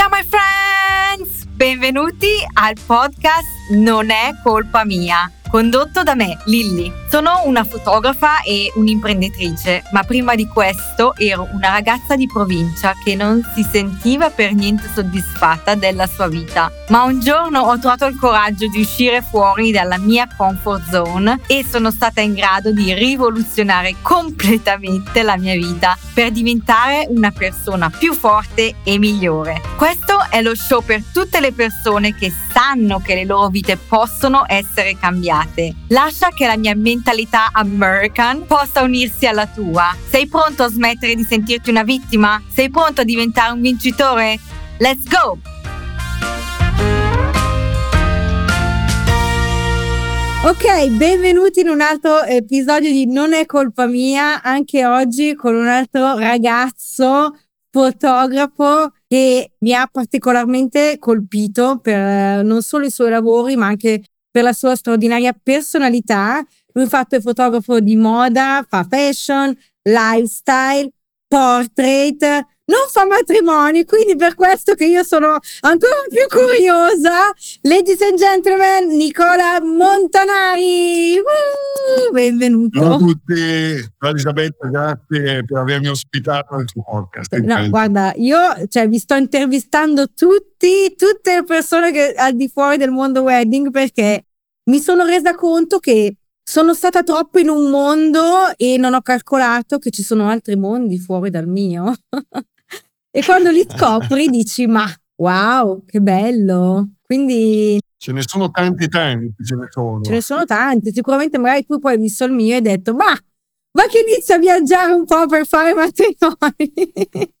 Ciao my friends! Benvenuti al podcast Non è colpa mia condotto da me, Lilly. Sono una fotografa e un'imprenditrice, ma prima di questo ero una ragazza di provincia che non si sentiva per niente soddisfatta della sua vita. Ma un giorno ho trovato il coraggio di uscire fuori dalla mia comfort zone e sono stata in grado di rivoluzionare completamente la mia vita per diventare una persona più forte e migliore. Questo è lo show per tutte le persone che sanno che le loro vite possono essere cambiate cambiate. Lascia che la mia mentalità American possa unirsi alla tua. Sei pronto a smettere di sentirti una vittima? Sei pronto a diventare un vincitore? Let's go! Ok, benvenuti in un altro episodio di Non è colpa mia, anche oggi con un altro ragazzo fotografo che mi ha particolarmente colpito per eh, non solo i suoi lavori, ma anche per la sua straordinaria personalità. Lui fatto è fotografo di moda, fa fashion, lifestyle, portrait, non fa matrimoni, quindi per questo che io sono ancora più curiosa. Ladies and gentlemen, Nicola Montanari. Uh, benvenuto. Ciao a tutti, ciao Elisabetta, grazie per avermi ospitato nel tuo podcast. No, guarda, io cioè, vi sto intervistando tutti, tutte le persone che al di fuori del mondo wedding perché mi sono resa conto che sono stata troppo in un mondo e non ho calcolato che ci sono altri mondi fuori dal mio. e quando li scopri dici, ma wow, che bello. Quindi ce ne sono tanti tanti, ce ne sono. Ce ne sono tanti, sicuramente magari tu poi hai visto il mio e hai detto, ma ma che inizia a viaggiare un po' per fare matrimoni.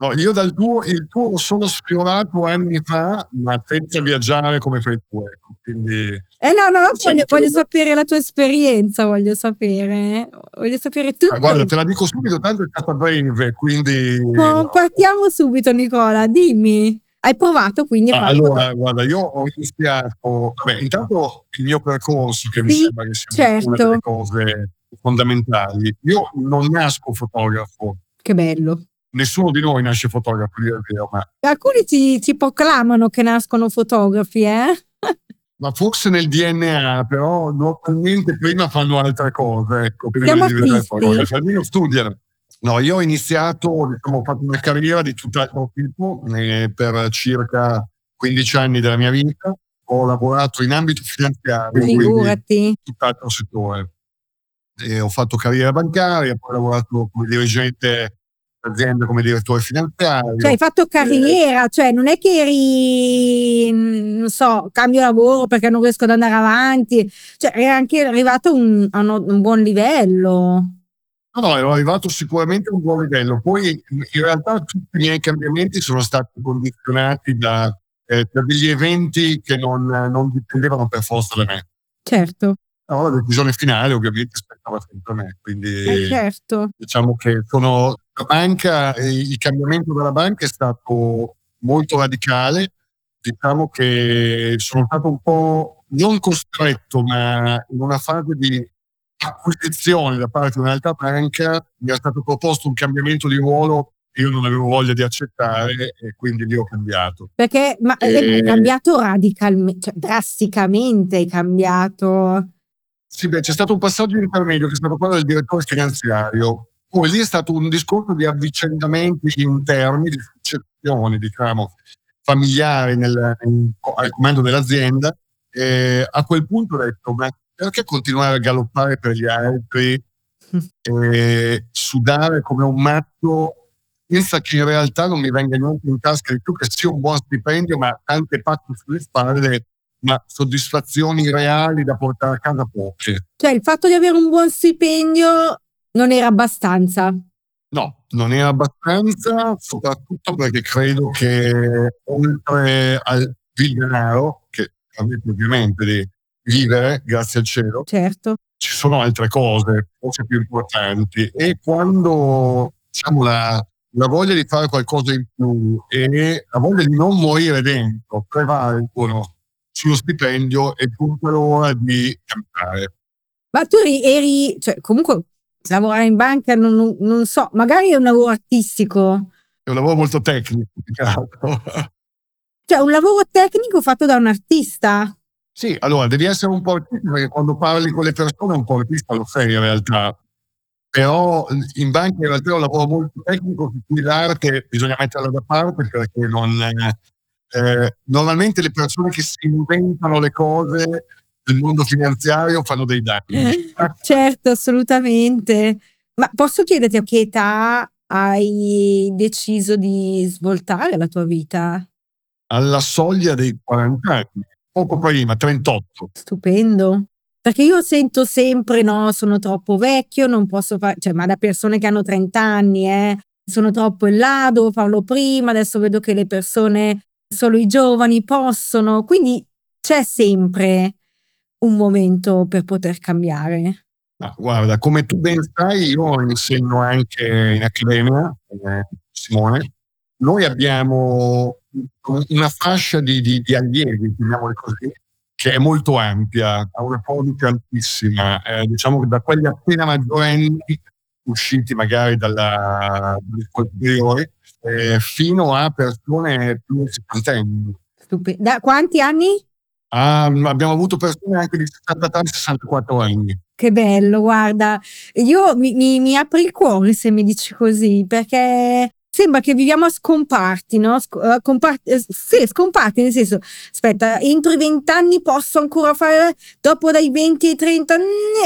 No, io dal tuo, il tuo lo sono sfiorato anni fa, ma senza viaggiare come fai tu. Ecco. Quindi, eh no, no, voglio, voglio, sapere la tua esperienza, voglio sapere. Voglio sapere tutto. Ah, guarda, te la dico subito, tanto è stata breve, quindi... No, no. Partiamo subito, Nicola, dimmi. Hai provato quindi ah, Allora, guarda, io ho iniziato... Beh, intanto il mio percorso, che sì, mi sembra che sia certo. una delle cose fondamentali. Io non nasco fotografo. Che bello nessuno di noi nasce fotografo, vero, ma... Alcuni ti, ti proclamano che nascono fotografi, eh? ma forse nel DNA, però normalmente prima fanno altre cose, ecco, prima Siamo di diventare fotografi. Almeno studiano. No, io ho iniziato, diciamo, ho fatto una carriera di tutt'altro tipo eh, per circa 15 anni della mia vita. Ho lavorato in ambito finanziario, Figurati. tutt'altro settore. E ho fatto carriera bancaria, poi ho lavorato come dirigente azienda come direttore finanziario. Cioè hai fatto carriera, eh. cioè non è che eri, mm, non so, cambio lavoro perché non riesco ad andare avanti, cioè eri anche arrivato un, a un, un buon livello. No, no, ero arrivato sicuramente a un buon livello. Poi in realtà tutti i miei cambiamenti sono stati condizionati da, eh, da degli eventi che non, non dipendevano per forza da me. Certo. No, la decisione finale ovviamente aspettava sempre me, quindi eh certo. diciamo che sono la banca, il cambiamento della banca è stato molto radicale, diciamo che sono stato un po' non costretto, ma in una fase di acquisizione da parte di un'altra banca mi è stato proposto un cambiamento di ruolo che io non avevo voglia di accettare e quindi lì ho cambiato. Perché ma e... è cambiato radicalmente, cioè drasticamente hai cambiato. Sì, beh, c'è stato un passaggio intermedio che è stato quello del direttore finanziario poi lì è stato un discorso di avvicendamenti interni, di successione, diciamo, familiari nel, in, al comando dell'azienda. E a quel punto ho detto, ma perché continuare a galoppare per gli altri e sudare come un matto senza che in realtà non mi venga niente in tasca di più, che sia un buon stipendio, ma tante pacche sulle spalle, ma soddisfazioni reali da portare a casa poche. Cioè il fatto di avere un buon stipendio non era abbastanza. No, non era abbastanza, soprattutto perché credo che oltre al denaro, che permette ovviamente di vivere, grazie al cielo, certo. ci sono altre cose, forse più importanti. E quando diciamo, la, la voglia di fare qualcosa in più e la voglia di non morire dentro prevalgono sullo stipendio, è giunta l'ora di cambiare. Ma tu eri cioè, comunque lavorare in banca, non, non, non, so, magari è un lavoro artistico, È un lavoro molto tecnico, Cioè, un lavoro tecnico fatto da un artista. Sì, allora devi essere un po' artista perché quando parli con le persone un po' artista lo sei in realtà. Però in banca in realtà è un lavoro molto tecnico su cui l'arte bisogna metterla da parte perché non, eh, normalmente le persone che si inventano le cose nel mondo finanziario fanno dei danni. certo, assolutamente. Ma posso chiederti a che età hai deciso di svoltare la tua vita? Alla soglia dei 40 anni, poco prima, 38. Stupendo. Perché io sento sempre, no, sono troppo vecchio, non posso fare, cioè, ma da persone che hanno 30 anni, eh, sono troppo in là, devo farlo prima, adesso vedo che le persone, solo i giovani possono, quindi c'è sempre un momento per poter cambiare. Ma guarda, come tu ben sai, io insegno anche in accademia, eh, Simone. Noi abbiamo una fascia di, di, di allievi, chiamiamoli così, che è molto ampia, ha una politica altissima. Eh, diciamo che da quelli appena maggiorenni, usciti magari dalla, superiori, eh, fino a persone più di 50 anni. Da quanti anni? Ah, abbiamo avuto persone anche di 63-64 anni. Che bello, guarda, io mi, mi, mi, apri il cuore se mi dici così, perché sembra che viviamo a scomparti, no? Sc- uh, comparti, uh, sì, scomparti, nel senso, aspetta, entro i 20 anni posso ancora fare, dopo dai 20 ai 30,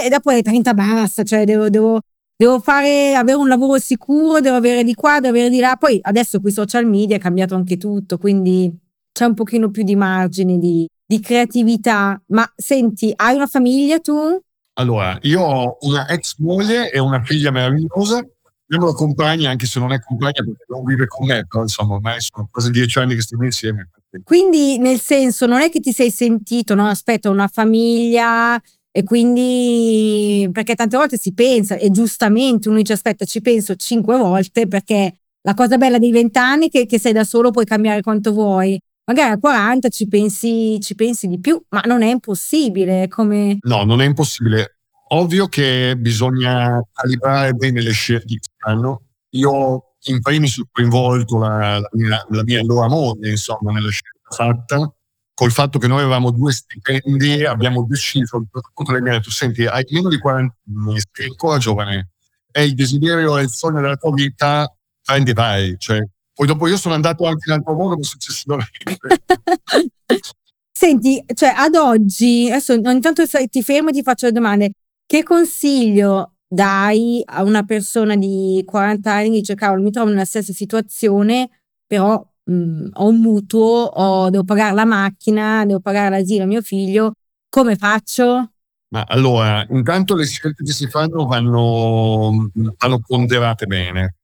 e dopo dai 30 basta, cioè devo, devo, devo fare, avere un lavoro sicuro, devo avere di qua, devo avere di là. Poi adesso qui social media è cambiato anche tutto, quindi c'è un pochino più di margine di, di creatività. Ma senti, hai una famiglia tu? Allora, io ho una ex moglie e una figlia meravigliosa. Io la compagna, anche se non è compagna perché non vive con me, però insomma ormai sono quasi dieci anni che stiamo insieme. Quindi nel senso non è che ti sei sentito, no? Aspetta, una famiglia e quindi perché tante volte si pensa e giustamente uno dice aspetta ci penso cinque volte perché la cosa bella dei vent'anni è che, che sei da solo puoi cambiare quanto vuoi magari a 40 ci pensi, ci pensi di più, ma non è impossibile. Come... No, non è impossibile. Ovvio che bisogna calibrare bene le scelte che fanno. Io in primis ho coinvolto la, la, mia, la mia allora moglie, insomma, nella scelta fatta. Col fatto che noi avevamo due stipendi, abbiamo deciso, lei mi ha detto, senti, hai meno di 40 anni, sei ancora giovane, è il desiderio e il sogno della tua vita, prendi vai, cioè poi dopo io sono andato anche in altro modo successivamente. Senti, cioè ad oggi, adesso ogni tanto ti fermo e ti faccio le domande. Che consiglio dai a una persona di 40 anni che dice cavolo mi trovo nella stessa situazione, però mh, ho un mutuo, ho, devo pagare la macchina, devo pagare l'asilo a mio figlio, come faccio? Ma allora, intanto le scelte che si fanno vanno, vanno ponderate bene.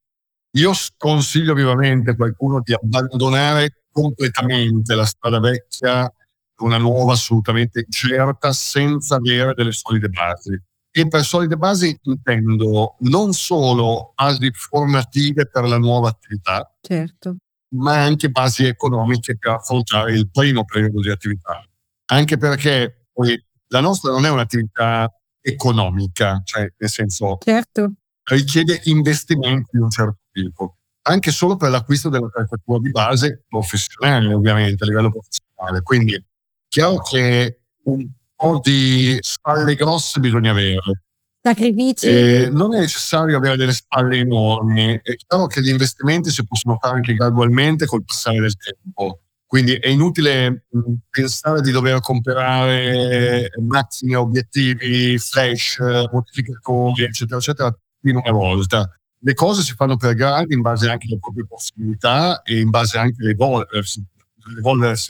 Io sconsiglio vivamente a qualcuno di abbandonare completamente la strada vecchia una nuova assolutamente certa senza avere delle solide basi. E per solide basi intendo non solo basi formative per la nuova attività, certo. ma anche basi economiche per affrontare il primo periodo di attività. Anche perché poi la nostra non è un'attività economica, cioè nel senso certo. richiede investimenti di un certo tipo, anche solo per l'acquisto dell'attrezzatura di base professionale, ovviamente, a livello professionale. Quindi, chiaro che un po' di spalle grosse bisogna avere. Sacrifici? Eh, non è necessario avere delle spalle enormi, è chiaro che gli investimenti si possono fare anche gradualmente col passare del tempo. Quindi è inutile pensare di dover comprare macchine, obiettivi, flash, modificatori, eccetera, eccetera, in una volta le cose si fanno per gradi in base anche alle proprie possibilità e in base anche all'evolversi,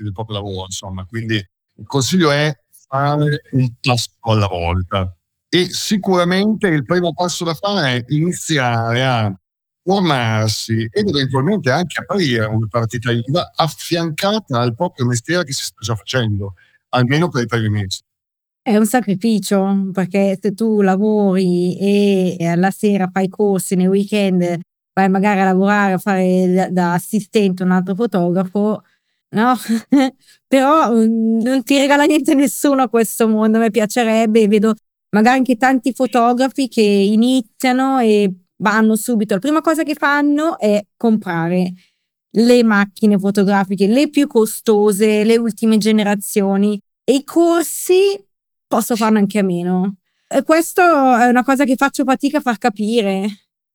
del proprio lavoro, insomma. Quindi il consiglio è fare un passo alla volta. E sicuramente il primo passo da fare è iniziare a formarsi ed eventualmente anche aprire una partita IVA affiancata al proprio mestiere che si sta già facendo, almeno per i primi mesi. È un sacrificio, perché se tu lavori e alla sera fai corsi, nei weekend vai magari a lavorare, a fare da assistente un altro fotografo, no? Però mm, non ti regala niente nessuno a questo mondo, me piacerebbe, vedo magari anche tanti fotografi che iniziano e vanno subito, la prima cosa che fanno è comprare le macchine fotografiche, le più costose, le ultime generazioni e i corsi posso farne anche a meno. E questo è una cosa che faccio fatica a far capire,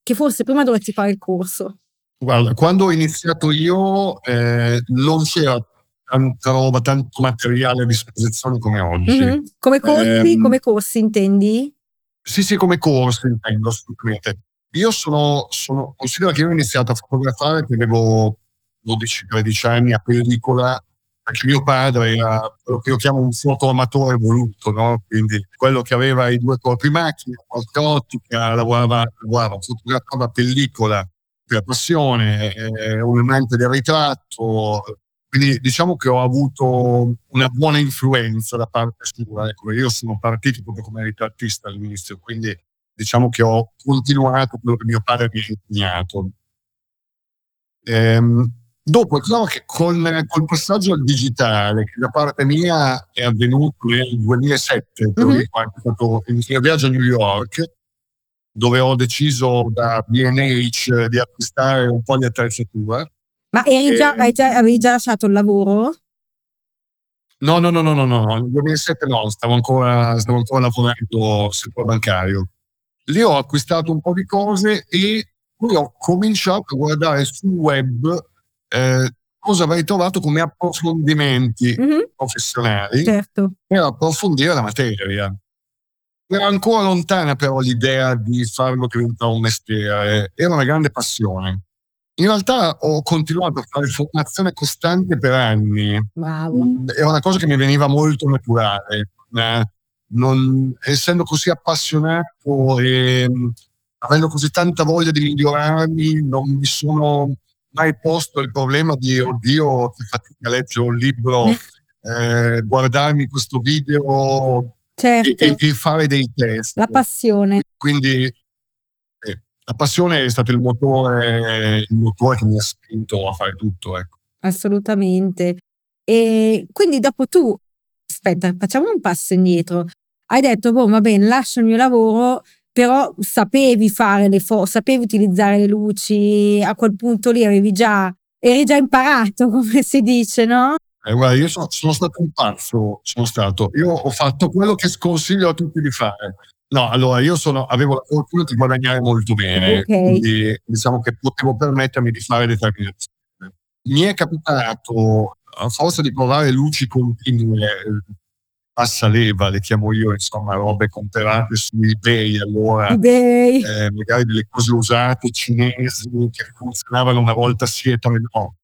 che forse prima dovresti fare il corso. Guarda, quando ho iniziato io eh, non c'era tanta roba, tanto materiale a disposizione come oggi. Mm-hmm. Come corsi, Ehm, come corsi intendi? Sì, sì, come corso intendo assolutamente. Io sono, sono considera che io ho iniziato a fotografare che avevo 12-13 anni a pellicola, perché mio padre era quello che io chiamo un fotoamatore voluto, no? Quindi quello che aveva i due corpi macchina, qualche ottica, lavorava, lavorava fotografava pellicola per passione, eh, un amante del ritratto, quindi diciamo che ho avuto una buona influenza da parte sua. Ecco, io sono partito proprio come ritrattista all'inizio, quindi diciamo che ho continuato quello che mio padre mi ha insegnato. Ehm, dopo, è chiaro che con, col passaggio al digitale, che da parte mia è avvenuto nel 2007, Mhm. mm-hmm. quando è stato il mio viaggio a New York, dove ho deciso da B&H di acquistare un po' di attrezzatura. Ma eri già, Eh. hai già- avevi già lasciato il lavoro? No, no, no, no, no, no, nel 2007 no, stavo ancora, stavo ancora lavorando nel settore bancario. Lì ho acquistato un po' di cose e poi ho cominciato a guardare sul web eh, cosa avrei trovato come approfondimenti Mhm, professionali certo. per approfondire la materia. Era ancora lontana però l'idea di farlo diventare un mestiere, era una grande passione. In realtà ho continuato a fare formazione costante per anni, Bravo. era una cosa che mi veniva molto naturale. eh, non- essendo così appassionato e mh, avendo così tanta voglia di migliorarmi, non mi sono mai posto il problema di oddio, che fatica a leggere un libro, eh, guardarmi questo video Certo. e- e fare dei test. La passione. Quindi eh, la passione è stato il motore, il motore che mi ha spinto a fare tutto. Ecco. Assolutamente. E quindi dopo tu, aspetta, facciamo un passo indietro. Hai detto, boh, va bene, lascio il mio lavoro, però sapevi fare le foto, sapevi utilizzare le luci, a quel punto lì avevi già, eri già imparato, come si dice, no? Eh, guarda, io sono, sono stato un pazzo, sono stato. Io ho fatto quello che sconsiglio a tutti di fare. No, allora io sono, avevo la fortuna di guadagnare molto bene, Ok. quindi diciamo che potevo permettermi di fare determinate cose. Mi è capitato, a forza di provare luci continue, eh, passaleva, le chiamo io, insomma, robe comprate su eBay allora, eBay. eh, magari delle cose usate cinesi che funzionavano una volta sì e tre no.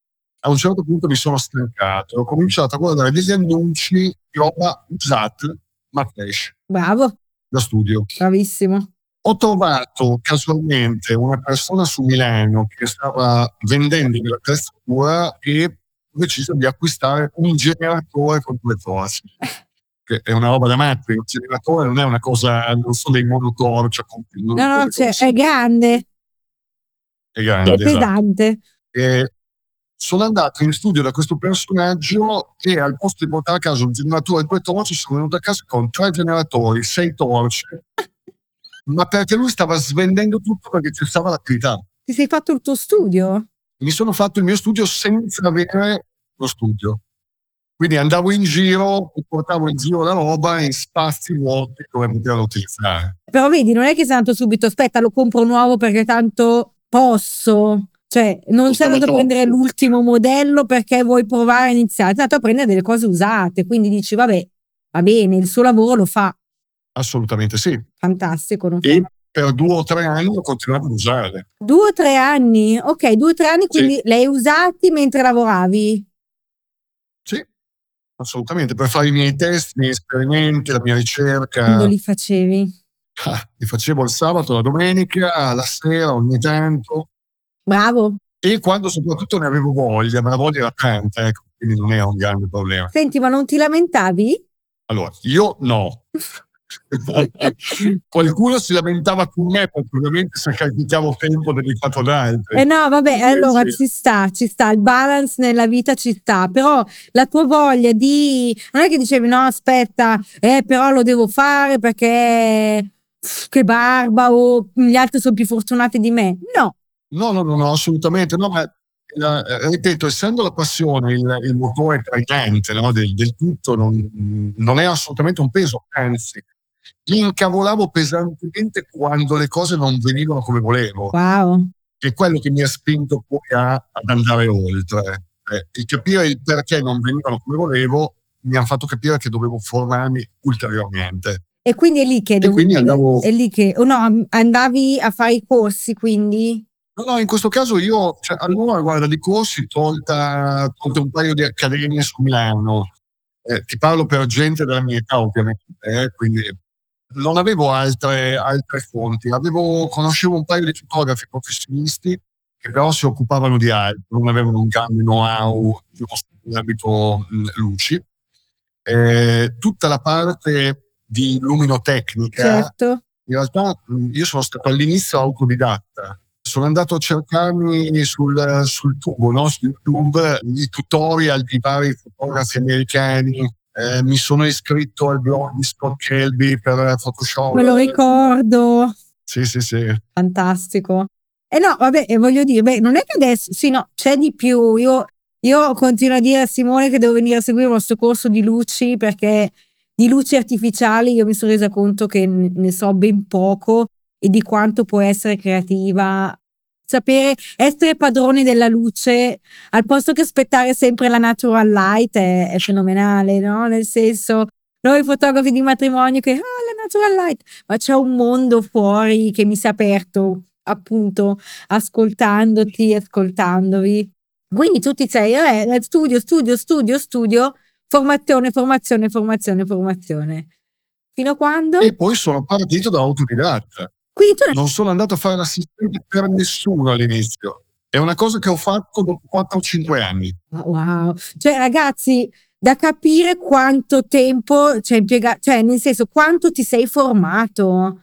A un certo punto mi sono stancato ho cominciato a guardare degli annunci di roba usata ma fresh Bravo, da studio. bravissimo. Ho trovato casualmente una persona su Milano che stava vendendo dell'attrezzatura e ho deciso di acquistare un generatore con due torce. Che è una roba da matti, il generatore non è una cosa, non sono dei monotorcia. con- non- No, no, cioè, è grande, è grande, è esatto. pesante. E sono andato in studio da questo personaggio e al posto di portare a casa un generatore e due torce sono venuto a casa con tre generatori, sei torce, ma perché lui stava svendendo tutto perché cessava l'attività. Ti sei fatto il tuo studio? Mi sono fatto il mio studio senza avere lo studio. Quindi andavo in giro e portavo in giro la roba in spazi vuoti dove poterla utilizzare. Però vedi, non è che sei andato subito, aspetta, lo compro nuovo perché tanto posso. Cioè, non sei andato a prendere l'ultimo modello perché vuoi provare a iniziare, sei andato a prendere delle cose usate, quindi dici, vabbè, va bene, il suo lavoro lo fa, Assolutamente sì. fantastico. non E fa- per due o tre anni ho continuato ad usarle. Due o tre anni, ok, due o tre anni, quindi le hai usati mentre lavoravi. Assolutamente, per fare i miei test, i miei esperimenti, la mia ricerca. Quando li facevi. Ah, li facevo il sabato, la domenica, la sera ogni tanto. Bravo. E quando soprattutto ne avevo voglia, ma la voglia era tanta, ecco, quindi non era un grande problema. Senti, ma non ti lamentavi? Allora, io no. Qualcuno si lamentava con me perché ovviamente sacrificavo tempo dedicato ad altri. Eh no, vabbè, Sì, allora sì. ci sta, ci sta, il balance nella vita ci sta, però la tua voglia di... Non è che dicevi no, aspetta, eh, però lo devo fare perché che barba o gli altri sono più fortunati di me. No. No, no, no, no assolutamente. No, ma eh, ripeto, essendo la passione il, il motore trainante no, del, del, tutto, non, non, è assolutamente un peso, anzi, mi incavolavo pesantemente quando le cose non venivano come volevo. Wow. Che è quello che mi ha spinto poi a, ad andare oltre. Eh, il capire il perché non venivano come volevo mi ha fatto capire che dovevo formarmi ulteriormente. E quindi è lì che, dov- andavo... è lì che oh no, andavi a fare i corsi quindi? No, no, in questo caso io, cioè, allora guarda, di corsi tolta, tolta un paio di accademie su Milano. Eh, ti parlo per gente della mia età, ovviamente, eh, quindi non avevo altre, altre fonti. Avevo, conoscevo un paio di fotografi professionisti che però si occupavano di altro, non avevano un grande know-how nell'ambito luci. Eh, tutta la parte di luminotecnica, certo. in realtà io sono stato all'inizio autodidatta. Sono andato a cercarmi sul, sul tubo, no? su YouTube, i tutorial di vari fotografi americani, eh, mi sono iscritto al blog di Scott Kelby per Photoshop. Me lo ricordo. Sì, sì, sì. Fantastico. E eh no, vabbè, voglio dire, beh, non è che adesso, sì, no, c'è di più. Io, io continuo a dire a Simone che devo venire a seguire il vostro corso di luci perché di luci artificiali io mi sono resa conto che ne so ben poco e di quanto può essere creativa. Sapere essere padroni della luce al posto che aspettare sempre la natural light è, è fenomenale, no? Nel senso, noi fotografi di matrimonio che ah, la natural light, ma c'è un mondo fuori che mi si è aperto appunto ascoltandoti, ascoltandovi. Quindi tu ti sei, eh, studio, studio, studio, studio, formazione, formazione, formazione, formazione. Fino a quando? E poi sono partito da autodidatta. Quindi. Non sono andato a fare l'assistente per nessuno all'inizio. È una cosa che ho fatto dopo 4 o 5 anni. Wow. Cioè ragazzi, da capire quanto tempo cioè, impiegato, cioè nel senso quanto ti sei formato.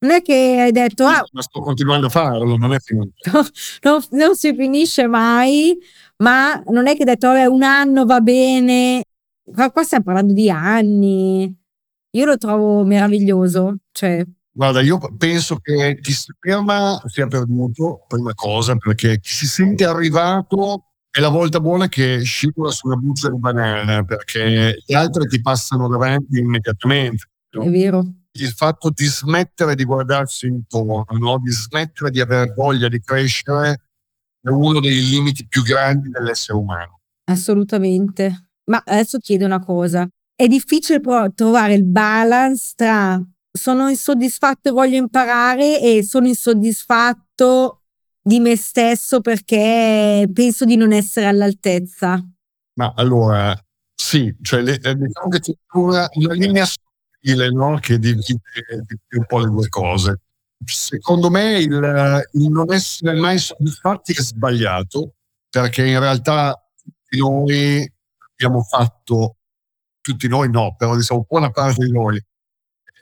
Non è che hai detto, ah, ma sto continuando a farlo, non è finito. No, non, non si finisce mai, ma non è che hai detto, vabbè, un anno va bene. Qua, qua stiamo parlando di anni. Io lo trovo meraviglioso. Cioè, Guarda, io penso che chi si ferma sia perduto, prima cosa, perché chi si sente arrivato è la volta buona che scivola sulla buccia di banana, perché gli altri ti passano davanti immediatamente. È vero il fatto di smettere di guardarsi intorno, no? di smettere di aver voglia di crescere, è uno dei limiti più grandi dell'essere umano. Assolutamente. Ma adesso chiedo una cosa. È difficile trovare il balance tra sono insoddisfatto e voglio imparare e sono insoddisfatto di me stesso perché penso di non essere all'altezza. Ma allora, sì, cioè le, diciamo che c'è una, una linea stile no? che divide, un po' le due cose. Secondo me il, il non essere mai soddisfatti è sbagliato, perché in realtà tutti noi abbiamo fatto, tutti noi no, però diciamo buona parte di noi,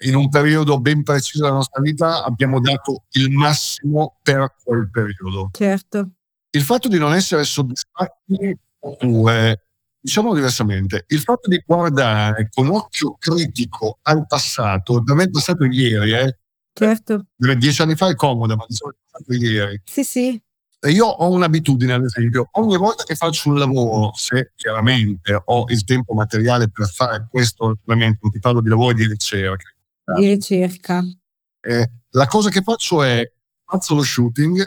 in un periodo ben preciso della nostra vita abbiamo dato il massimo per quel periodo. Certo. Il fatto di non essere soddisfatti oppure diciamo diversamente, il fatto di guardare con occhio critico al passato, da me è passato ieri, eh? Certo. Dieci anni fa è comoda, ma di solito è passato ieri. Sì, sì. io ho un'abitudine, ad esempio, ogni volta che faccio un lavoro, se chiaramente ho il tempo materiale per fare questo, ovviamente non ti parlo di lavoro di ricerca. Di ricerca. Eh, la cosa che faccio è, faccio lo shooting,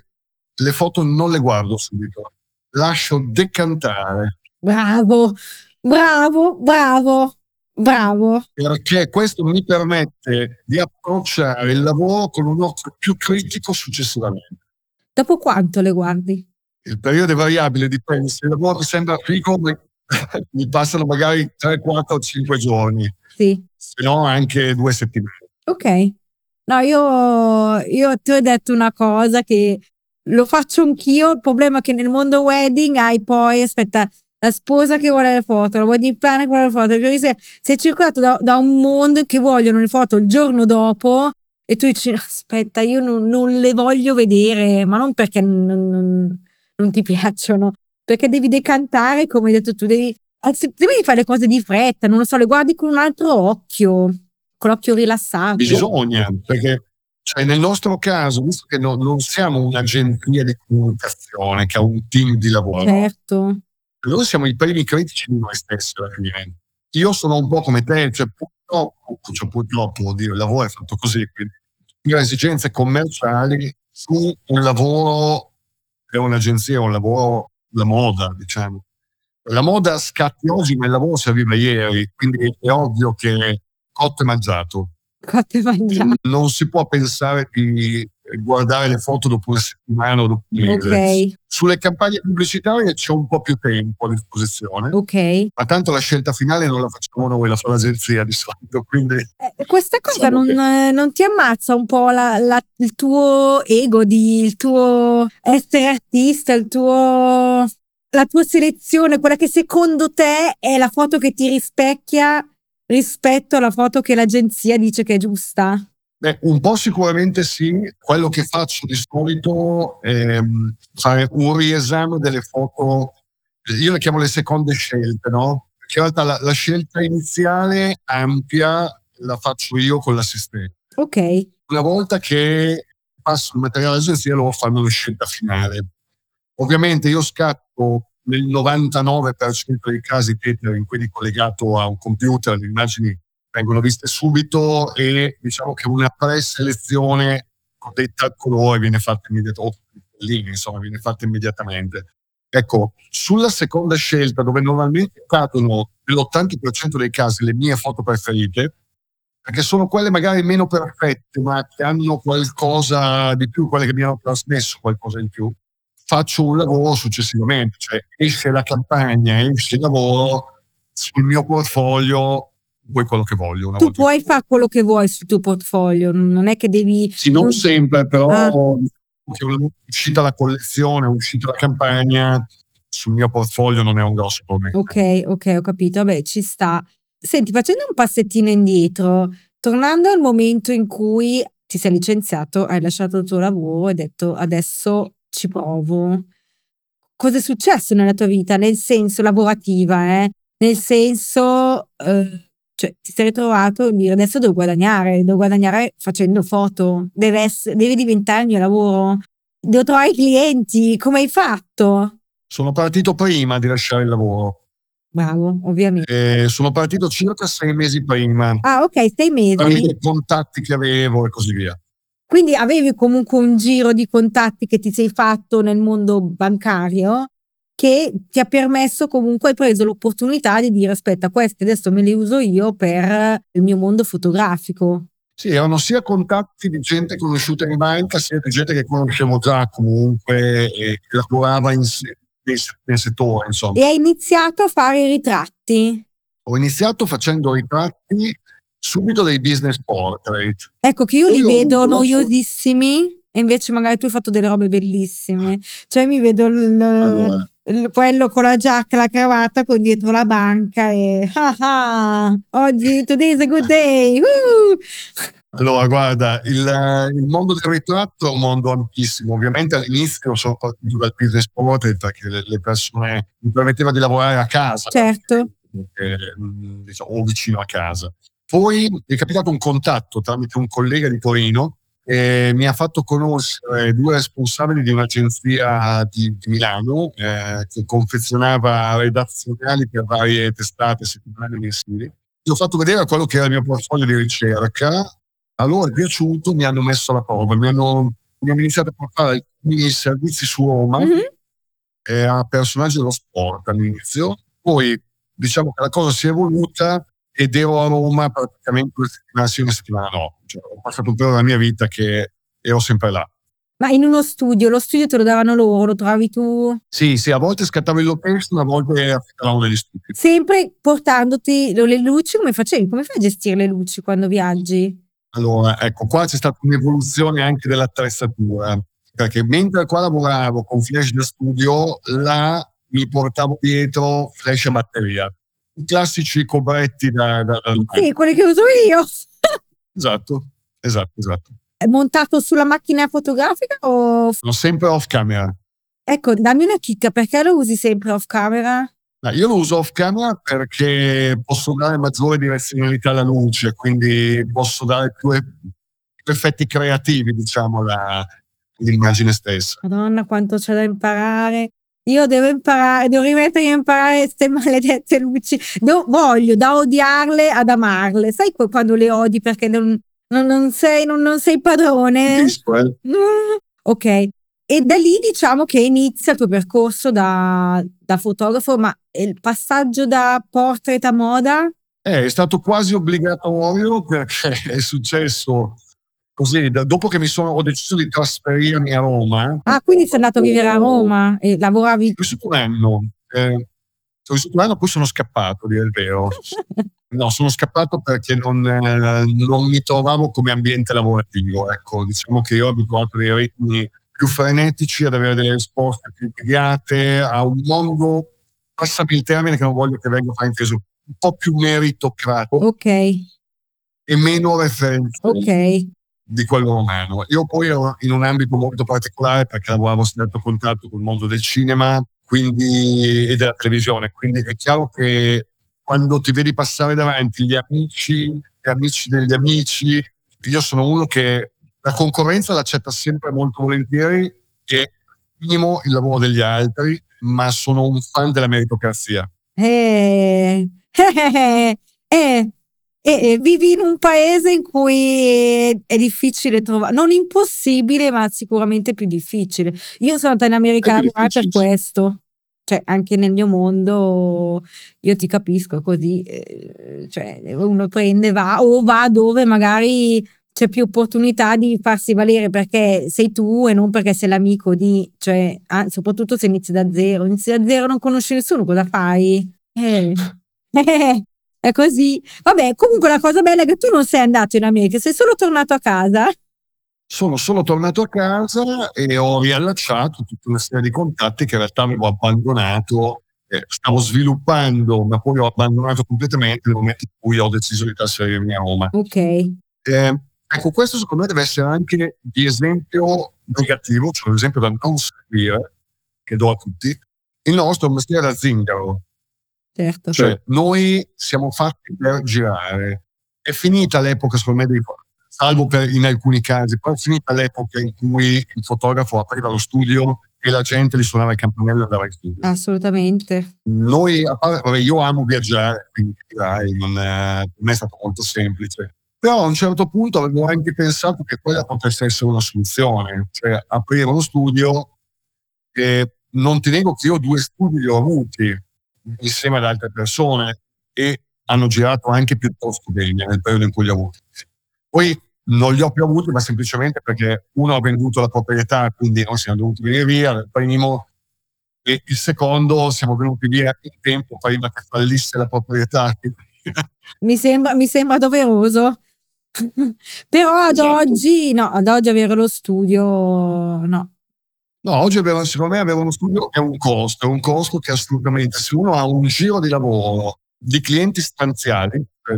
le foto non le guardo subito, lascio decantare Bravo, bravo, bravo, bravo. Perché questo mi permette di approcciare il lavoro con un occhio più critico successivamente. Dopo quanto le guardi? Il periodo è variabile, dipende. Se il lavoro sembra figo, mi passano magari 3, 4 o 5 giorni. Sì. Se no anche due settimane. Ok. No, io, io ti ho detto una cosa che lo faccio anch'io. Il problema è che nel mondo wedding hai poi, aspetta, la sposa che vuole le foto, la wedding planner che vuole le foto, cioè sei, sei circolato da, da, un mondo che vogliono le foto il giorno dopo e tu dici aspetta io non, non le voglio vedere, ma non perché non, non, non, ti piacciono, perché devi decantare come hai detto tu, devi, devi fare le cose di fretta, non lo so, le guardi con un altro occhio. con l'occhio rilassato. Bisogna, perché cioè nel nostro caso, visto che no, non siamo un'agenzia di comunicazione che ha un team di lavoro, certo. noi siamo i primi critici di noi stessi alla fine. Io sono un po' come te, cioè purtroppo, cioè purtroppo vuol dire, il lavoro è fatto così, quindi io ho esigenze commerciali su un lavoro per un'agenzia, un lavoro la moda, diciamo. La moda scatti oggi, ma il lavoro serviva ieri, quindi è ovvio che cotto e mangiato. Cotto e mangiato. Non si può pensare di guardare le foto dopo una settimana o dopo un mese. Ok, Sulle campagne pubblicitarie c'è un po' più tempo a disposizione, ok. ma tanto la scelta finale non la facciamo noi, la fa l'agenzia di solito, quindi Eh, questa cosa Diciamo non, che- eh, non ti ammazza un po' la- la- il tuo ego, di, il tuo essere artista, il tuo, la tua selezione, quella che secondo te è la foto che ti rispecchia rispetto alla foto che l'agenzia dice che è giusta? Beh, un po' sicuramente sì. Quello che faccio di solito è mm, fare un riesame delle foto. Io le chiamo le seconde scelte, no? Perché in realtà la, la scelta iniziale ampia la faccio io con l'assistente. Ok, Una volta che passo il materiale all'agenzia, loro fanno la scelta finale. Ovviamente io scatto nel 99% dei casi tethering, quindi collegato a un computer, le immagini vengono viste subito e diciamo che una preselezione detta al colore viene fatta immediatamente, lì insomma viene fatta immediatamente. Ecco, sulla seconda scelta, dove normalmente cadono nell'80% dei casi le mie foto preferite, perché sono quelle magari meno perfette, ma che hanno qualcosa di più, quelle che mi hanno trasmesso qualcosa in più, faccio un lavoro successivamente, cioè esce la campagna, esce il lavoro, sul mio portfolio vuoi quello che voglio. Una tu volta puoi fare quello che vuoi sul tuo portfolio, non è che devi... Sì, non sempre, però Ah. uscita la collezione, uscita la campagna, sul mio portfolio non è un grosso problema. Ok, ok, ho capito. Vabbè, ci sta. Senti, facendo un passettino indietro, tornando al momento in cui ti sei licenziato, hai lasciato il tuo lavoro e hai detto adesso ci provo. Cosa è successo nella tua vita? Nel senso lavorativa, eh? Nel senso, eh, cioè, ti sei ritrovato a dire adesso devo guadagnare, devo guadagnare facendo foto, deve, essere, deve diventare il mio lavoro, devo trovare i clienti, come hai fatto? Sono partito prima di lasciare il lavoro. Bravo, ovviamente. Eh, sono partito circa sei mesi prima, Ah, ok, sei mesi. tramite i contatti che avevo e così via. Quindi avevi comunque un giro di contatti che ti sei fatto nel mondo bancario che ti ha permesso comunque, hai preso l'opportunità di dire aspetta, questi adesso me li uso io per il mio mondo fotografico. Sì, erano sia contatti di gente conosciuta in banca, sia di gente che conoscevo già comunque e che lavorava in, nel, nel settore, insomma. E hai iniziato a fare i ritratti. Ho iniziato facendo ritratti subito dei business portrait. Ecco che io li Io vedo noiosissimi e invece magari tu hai fatto delle robe bellissime. Cioè mi vedo il, Allora, il- quello con la giacca e la cravatta con dietro la banca e ah ah, oggi today's a good day. uh! Allora, guarda, il, il mondo del ritratto è un mondo ampissimo. Ovviamente all'inizio sono partito dal business portrait perché le, le persone mi permetteva di lavorare a casa, Certo. eh, mh, diciamo, o vicino a casa. Poi mi è capitato un contatto tramite un collega di Torino e mi ha fatto conoscere due responsabili di un'agenzia di, di Milano eh, che confezionava redazionali per varie testate settimanali e mensili. Gli ho fatto vedere quello che era il mio portfolio di ricerca a loro è piaciuto, mi hanno messo alla prova, mi hanno, mi hanno iniziato a portare alcuni servizi su Roma Mhm. eh, a personaggi dello sport all'inizio, poi diciamo che la cosa si è evoluta ed ero a Roma praticamente una settimana sì, una settimana no, cioè, ho passato un periodo della mia vita che ero sempre là. Ma in uno studio, lo studio te lo davano loro, lo trovavi tu? Sì, sì, a volte scattavo in location, a volte affittavamo degli studi. Sempre portandoti le luci, come facevi? Come fai a gestire le luci quando viaggi? Allora, ecco, qua c'è stata un'evoluzione anche dell'attrezzatura, perché mentre qua lavoravo con flash da studio, là mi portavo dietro flash e batteria. I classici cobretti da... da, da- Sì, quelli che uso io. Esatto, esatto, esatto. È montato sulla macchina fotografica o... Sono sempre off camera. Ecco, dammi una chicca, perché lo usi sempre off camera? io lo uso off camera perché posso dare maggiore direzionalità alla luce, quindi posso dare più, effetti creativi, diciamo, all'immagine stessa. Madonna, quanto c'è da imparare. Io devo imparare, devo rimettere a imparare queste maledette luci. No, voglio da odiarle ad amarle. Sai quando le odi perché non, non, non sei, non, non, sei padrone? Eh. Ok. E da lì diciamo che inizia il tuo percorso da, da fotografo, ma il passaggio da portrait a moda? Eh, è stato quasi obbligatorio perché è successo così, dopo che mi sono, ho deciso di trasferirmi a Roma. Ah, quindi sei andato a vivere a Roma e lavoravi? Ho vissuto un anno. Eh, ho vissuto un anno, poi sono scappato, dire il vero. No, sono scappato perché non, eh, non, mi trovavo come ambiente lavorativo. Ecco, diciamo che io ho abituato dei ritmi più frenetici, ad avere delle risposte più impiegate, a un mondo, passami il termine che non voglio che venga frainteso, un po' più meritocratico. Ok. E meno referenziale. Ok di quello romano. Io poi ero in un ambito molto particolare perché lavoravo stretto contatto con il mondo del cinema quindi, e della televisione, quindi è chiaro che quando ti vedi passare davanti gli amici, gli amici degli amici, io sono uno che la concorrenza l'accetta sempre molto volentieri e minimo il lavoro degli altri, ma sono un fan della meritocrazia. Eh, eh, eh, e vivi in un paese in cui è difficile trovare, non impossibile, ma sicuramente più difficile. Io sono andata in America per questo, cioè anche nel mio mondo io ti capisco così, eh, cioè uno prende, va o va dove magari c'è più opportunità di farsi valere perché sei tu e non perché sei l'amico di, cioè, soprattutto se inizi da zero, inizi da zero, non conosci nessuno, cosa fai? Eh. Eh, è così. Vabbè, comunque la cosa bella è che tu non sei andato in America, sei solo tornato a casa. Sono solo tornato a casa e ho riallacciato tutta una serie di contatti che in realtà avevo abbandonato, eh, stavo sviluppando, ma poi ho abbandonato completamente nel momento in cui ho deciso di trasferirmi a Roma. Ok. Eh, ecco, questo secondo me deve essere anche di esempio negativo, cioè l'esempio da non seguire, che do a tutti. Il nostro mestiere da zingaro, Certo. Cioè, noi siamo fatti per girare. È finita l'epoca, secondo me, dei, salvo per, in alcuni casi, però è finita l'epoca in cui il fotografo apriva lo studio e la gente gli suonava il campanello e andava in studio. Assolutamente. Noi, vabbè, io amo viaggiare, quindi dai, non, è, non è stato molto semplice. Però a un certo punto avevo anche pensato che quella potesse essere una soluzione, cioè aprire uno studio e non ti nego che io due studi li ho avuti, insieme ad altre persone e hanno girato anche piuttosto bene nel periodo in cui li ho avuti. Poi non li ho più avuti, ma semplicemente perché uno ha venduto la proprietà, quindi noi siamo dovuti venire via, il primo, e il secondo siamo venuti via in tempo prima che fallisse la proprietà. mi, sembra, mi sembra doveroso. Però ad esatto. oggi, no, ad oggi avere lo studio, no, No, oggi abbiamo, secondo me avere uno studio è un costo, è un costo che assolutamente, se uno ha un giro di lavoro di clienti stanziali, cioè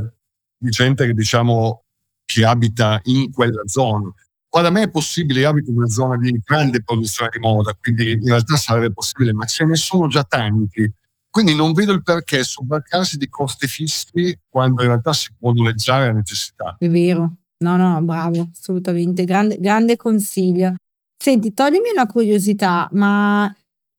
di gente che diciamo che abita in quella zona, qua da me è possibile, io abito in una zona di grande produzione di moda, quindi in realtà sarebbe possibile, ma ce ne sono già tanti. Quindi non vedo il perché sobbarcarsi di costi fissi quando in realtà si può noleggiare a necessità. È vero. No, no, bravo, assolutamente. Grande, grande consiglio. Senti, toglimi una curiosità, ma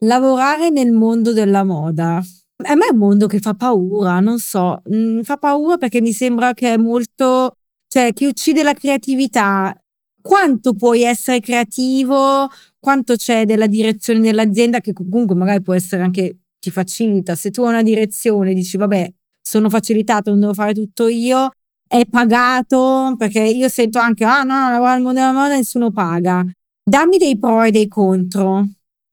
lavorare nel mondo della moda, a me è un mondo che fa paura, non so, mm, fa paura perché mi sembra che è molto, cioè, che uccide la creatività. Quanto puoi essere creativo, quanto c'è della direzione dell'azienda che comunque magari può essere anche, ti facilita. Se tu hai una direzione, dici, vabbè, sono facilitato, non devo fare tutto io, è pagato, perché io sento anche, ah no, lavorare nel mondo della moda nessuno paga. Dammi dei pro e dei contro.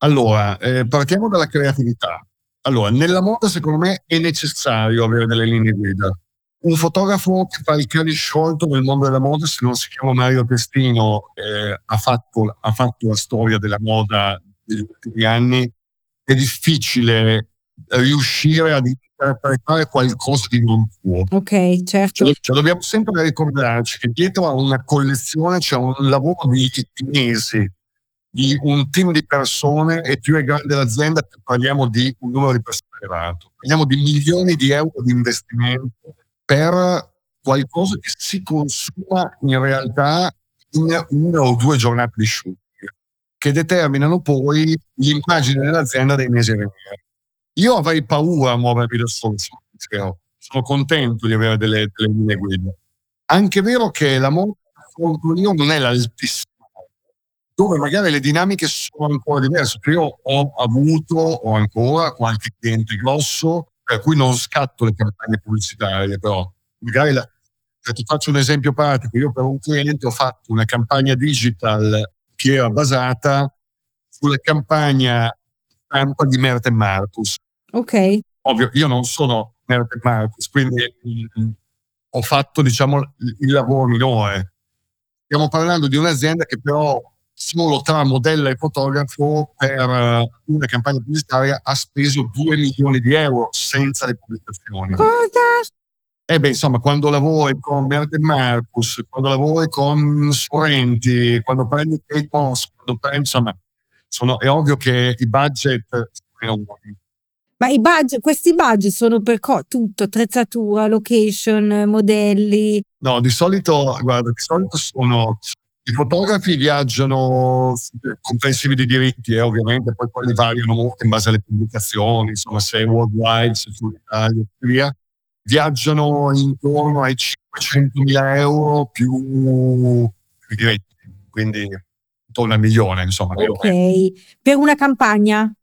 Allora, eh, partiamo dalla creatività. Allora, nella moda secondo me è necessario avere delle linee guida. Un fotografo che fa il cane sciolto nel mondo della moda, se non si chiama Mario Testino, eh, ha, fatto, ha fatto la storia della moda negli ultimi anni, è difficile riuscire ad interpretare qualcosa di non tuo. Ok, certo. Cioè, cioè, dobbiamo sempre ricordarci che dietro a una collezione c'è un lavoro di mesi, di un team di persone e più è grande l'azienda, più parliamo di un numero di persone esagerato. Parliamo di milioni di euro di investimento per qualcosa che si consuma in realtà in una o due giornate di shooting, che determinano poi l'immagine dell'azienda dei mesi a venire. Io avrei paura a muovermi da solo, sono contento di avere delle, delle linee guida. Anche vero che la io non è l'altissima dove magari le dinamiche sono ancora diverse. Io ho avuto, ho ancora qualche cliente grosso per cui non scatto le campagne pubblicitarie, però magari la, ti faccio un esempio pratico. Io per un cliente ho fatto una campagna digital che era basata sulla campagna stampa di Merten Marcus. Ok. Ovvio, io non sono Merten Marcus, quindi mh, mm, ho fatto diciamo il lavoro minore. Stiamo parlando di un'azienda che però solo tra modella e fotografo per eh, una campagna pubblicitaria ha speso 2 milioni di euro senza le pubblicazioni. Cosa? Eh beh, insomma, quando lavori con Merkel Marcus, quando lavori con Sorrenti, quando prendi Kate Moss, quando prendi, insomma, sono, è ovvio che i budget sono ma i budget, questi budget sono per co- tutto, attrezzatura, location, modelli? No, di solito, guarda, di solito sono i fotografi viaggiano comprensivi di diritti e eh, ovviamente poi quelli variano molto in base alle pubblicazioni, insomma se è worldwide, se è sull'Italia e via. Viaggiano intorno ai 500.000 euro più i diritti, quindi intorno al milione, insomma. Ok, per una campagna?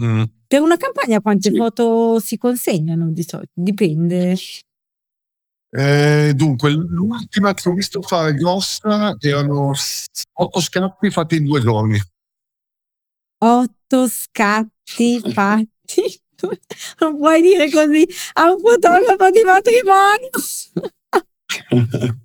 Mm. Per una campagna quante sì. foto si consegnano di solito? Dipende. Eh, dunque, l'ultima che ho visto fare grossa erano otto scatti fatti in due giorni. Otto scatti fatti? Non puoi dire così a un fotografo di matrimonio.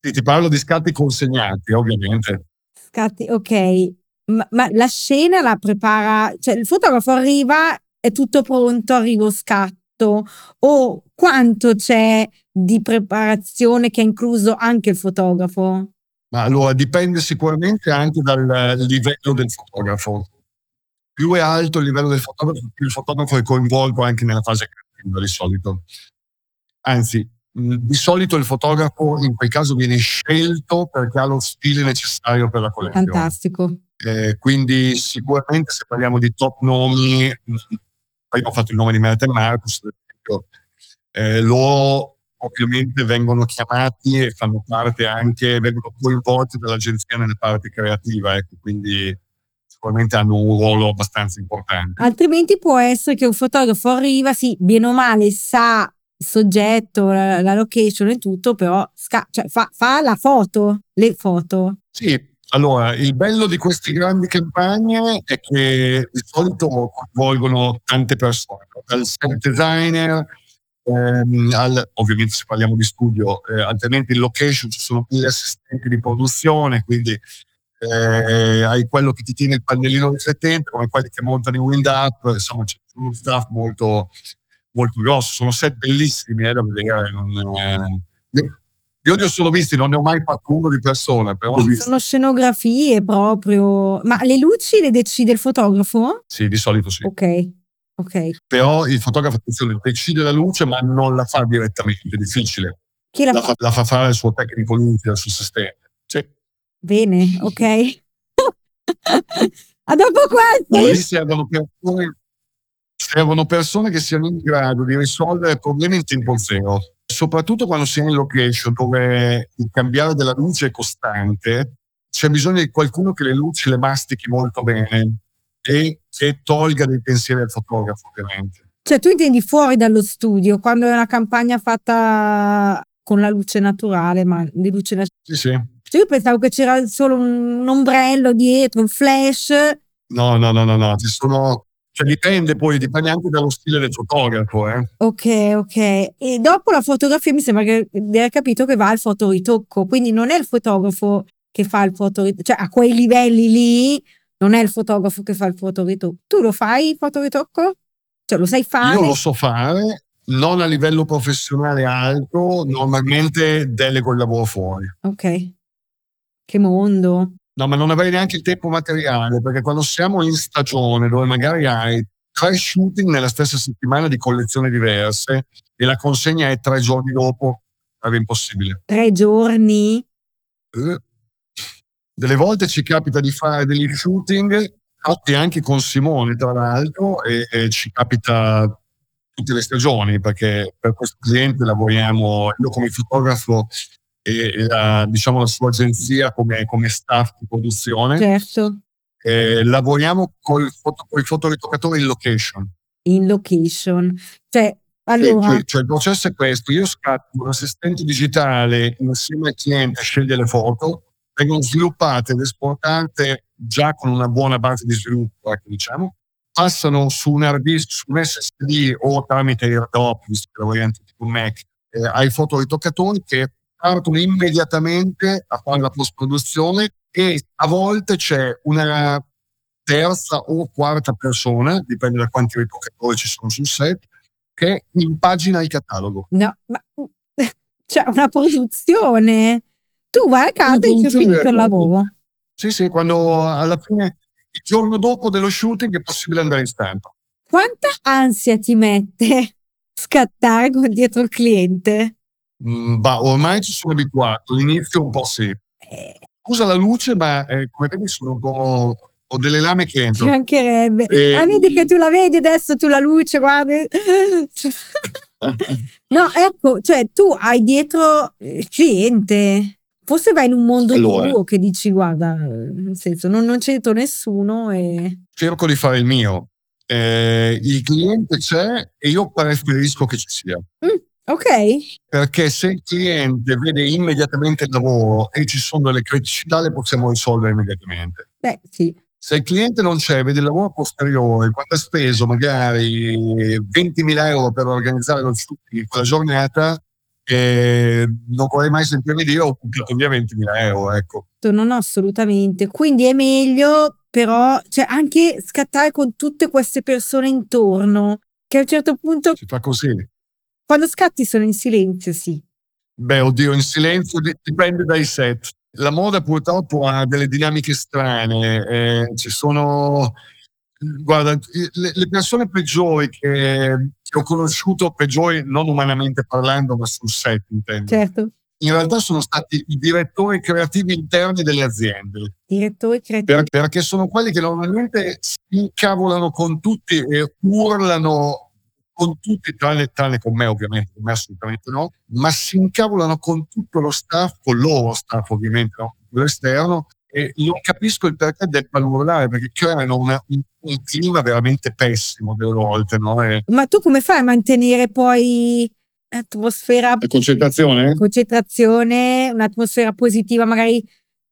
sì, ti parlo di scatti consegnati, ovviamente. Scatti, ok. Ma, ma, la scena la prepara, cioè il fotografo arriva, è tutto pronto, arrivo scatto, o quanto c'è di preparazione che ha incluso anche il fotografo? Ma allora dipende sicuramente anche dal livello del fotografo. Più è alto il livello del fotografo, più il fotografo è coinvolto anche nella fase creativa di solito. Anzi, di solito il fotografo in quel caso viene scelto perché ha lo stile necessario per la collezione. Fantastico. Eh, quindi sicuramente se parliamo di top nomi, poi ho fatto il nome di Merten Marcus, eh, loro ovviamente vengono chiamati e fanno parte anche, vengono coinvolti dall'agenzia nella parte creativa, ecco, quindi sicuramente hanno un ruolo abbastanza importante. Altrimenti può essere che un fotografo arriva, sì, bene o male sa il soggetto, la, la location e tutto, però sca- cioè fa, fa la foto, le foto. Sì, allora, il bello di queste grandi campagne è che di solito coinvolgono tante persone, dal set designer, ehm, al, ovviamente se parliamo di studio, eh, altrimenti in location ci sono più assistenti di produzione, quindi eh, hai quello che ti tiene il pannellino riflettente, come quelli che montano i wind up, insomma c'è uno staff molto, molto grosso, sono set bellissimi eh, da vedere. Non, eh, io li ho solo visti, non ne ho mai fatto uno di persona. Però Sono scenografie proprio. Ma le luci le decide il fotografo? Sì, di solito sì. Ok. ok. Però il fotografo attenzione, decide la luce, ma non la fa direttamente, è difficile. Chi la, la, fa? la fa fare il suo tecnico luce, il suo assistente. Sì. Bene, ok. A dopo questo. Lì servono persone, servono persone che siano in grado di risolvere problemi in tempo zero soprattutto quando si è in location dove il cambiare della luce è costante, c'è bisogno di qualcuno che le luci le mastichi molto bene e che tolga dei pensieri al fotografo, ovviamente. Cioè, tu intendi fuori dallo studio, quando è una campagna fatta con la luce naturale, ma di luce naturale. Sì, sì. Cioè, io pensavo che c'era solo un ombrello dietro, un flash. No, no, no, no, no. Ci sono cioè dipende poi, dipende anche dallo stile del fotografo. Eh. Ok, ok. E dopo la fotografia mi sembra che di aver capito che va al fotoritocco, quindi non è il fotografo che fa il fotoritocco, cioè a quei livelli lì non è il fotografo che fa il fotoritocco. Tu lo fai il fotoritocco? Cioè lo sai fare? Io lo so fare, non a livello professionale alto, normalmente delego il lavoro fuori. Ok. Che mondo. No, ma non avrei neanche il tempo materiale, perché quando siamo in stagione, dove magari hai tre shooting nella stessa settimana di collezioni diverse e la consegna è tre giorni dopo, era impossibile. Tre giorni? Eh, delle volte ci capita di fare degli shooting fatti anche con Simone, tra l'altro, e, e ci capita tutte le stagioni perché per questo cliente lavoriamo io come fotografo e la, diciamo la sua agenzia come, come staff di produzione. Certo. Eh, lavoriamo con i fotoritoccatori in location. In location. Cioè, allora... Cioè, cioè, il processo è questo, io scatto un assistente digitale insieme al cliente, sceglie le foto, vengono sviluppate ed esportate già con una buona base di sviluppo, ecco, diciamo, passano su un hard disk, su un SSD o tramite AirDrop, visto che lavoriamo tipo Mac, eh, ai fotoritoccatori che partono immediatamente a fare la post-produzione e a volte c'è una terza o quarta persona, dipende da quanti ritoccatori ci sono sul set, che impagina il catalogo. No, ma c'è una produzione. Tu vai a casa e ti finito il lavoro. Sì, sì, quando alla fine, il giorno dopo dello shooting è possibile andare in stampa. Quanta ansia ti mette scattare con dietro il cliente? Mm, bah, ormai ci sono abituato, all'inizio un po' sì. Eh. Usa la luce, ma eh, come vedi sono un po'... Ho delle lame che entrano. Ci mancherebbe. E... Ah, vedi che tu la vedi adesso, tu la luce, guarda. no, ecco, cioè tu hai dietro il cliente. Forse vai in un mondo allora, tuo che dici, guarda, nel senso, non, non c'è dentro nessuno e... Cerco di fare il mio. Eh, il cliente c'è e io preferisco che ci sia. Mm. Ok. Perché se il cliente vede immediatamente il lavoro e ci sono delle criticità, le possiamo risolvere immediatamente. Beh, sì. Se il cliente non c'è, vede il lavoro posteriore, quando ha speso magari 20.000 euro per organizzare lo in quella giornata, eh, non vorrei mai sentirmi dire ho buttato via 20.000 euro. Ecco. Non assolutamente. Quindi è meglio però cioè, anche scattare con tutte queste persone intorno, che a un certo punto... Si fa così quando scatti sono in silenzio, sì. Beh, oddio, in silenzio dipende dai set. La moda purtroppo ha delle dinamiche strane. Eh, ci sono, guarda, le, persone peggiori che, che, ho conosciuto, peggiori non umanamente parlando, ma sul set, intendo. Certo. In realtà sono stati i direttori creativi interni delle aziende. Direttori creativi. Per, perché sono quelli che normalmente si incavolano con tutti e urlano con tutti, tranne, tranne con me ovviamente, con me assolutamente no, ma si incavolano con tutto lo staff, con il loro staff ovviamente, no? l'esterno, e non capisco il perché del urlare, perché creano una, un, un, clima veramente pessimo delle volte. No? E... Ma tu come fai a mantenere poi l'atmosfera... La concentrazione? Concentrazione, un'atmosfera positiva magari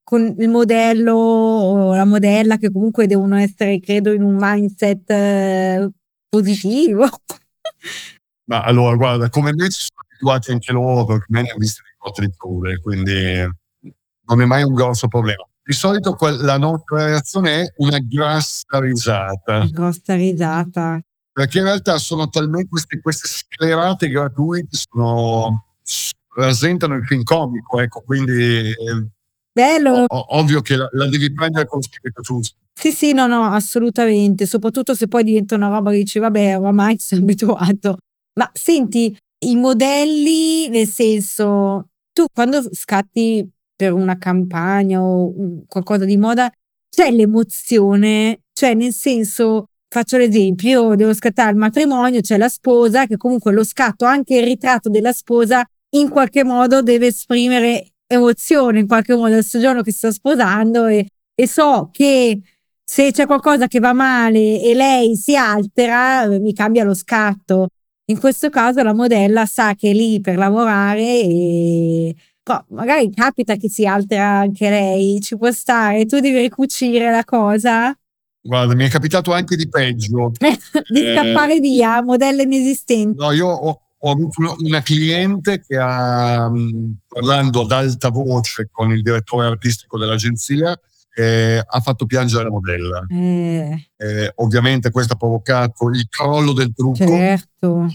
con il modello o la modella che comunque devono essere, credo, in un mindset eh, positivo. Ma allora, guarda, come me ci sono abituati anche loro, perché me ne hanno visto di cotte di crude, quindi non è mai un grosso problema. Di solito la nostra reazione è una grassa risata. Grossa risata. Perché in realtà sono talmente queste, queste sclerate gratuite, sono, rasentano il film comico, ecco, quindi eh, Bello. O, ovvio che la, la, devi prendere con spirito giusto. Sì, sì, no, no, assolutamente. Soprattutto se poi diventa una roba che dici, vabbè, oramai ci sono abituato. Ma senti, i modelli, nel senso, tu quando scatti per una campagna o qualcosa di moda, c'è l'emozione, cioè nel senso, faccio l'esempio, io devo scattare il matrimonio, c'è la sposa, che comunque lo scatto, anche il ritratto della sposa, in qualche modo deve esprimere emozione in qualche modo il soggiorno che sto sposando e, e so che se c'è qualcosa che va male e lei si altera, mi cambia lo scatto. In questo caso la modella sa che è lì per lavorare e però magari capita che si altera anche lei, ci può stare, tu devi ricucire la cosa. Guarda, mi è capitato anche di peggio. di scappare eh, via, modello inesistente. No, io ho, ho avuto una cliente che ha, parlando ad alta voce con il direttore artistico dell'agenzia, eh, ha fatto piangere la modella. Eh. Eh, ovviamente questo ha provocato il crollo del trucco. Certo.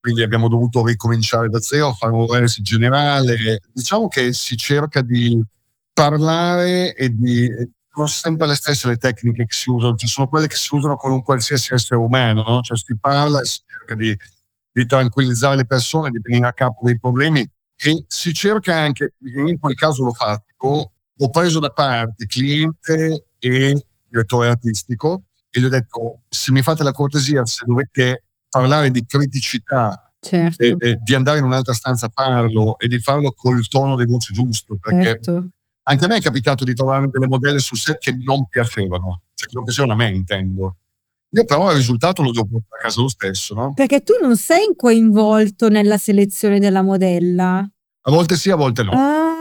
Quindi abbiamo dovuto ricominciare da zero, a fare un analisi generale. Diciamo che si cerca di parlare e di sono sempre le stesse le tecniche che si usano, cioè sono quelle che si usano con un qualsiasi essere umano, no? Cioè si parla e si cerca di, di tranquillizzare le persone, di venire a capo dei problemi e si cerca anche, in quel caso l'ho fatto, ho preso da parte cliente e direttore artistico e gli ho detto se mi fate la cortesia, se dovete parlare di criticità certo. e, e di andare in un'altra stanza a farlo e di farlo col tono di voce giusto, perché certo. anche a me è capitato di trovare delle modelle sul set che non piacevano, cioè che non piacevano a me intendo. Io però il risultato lo devo portare a casa lo stesso, no? Perché tu non sei coinvolto nella selezione della modella. A volte sì, a volte no. Ah,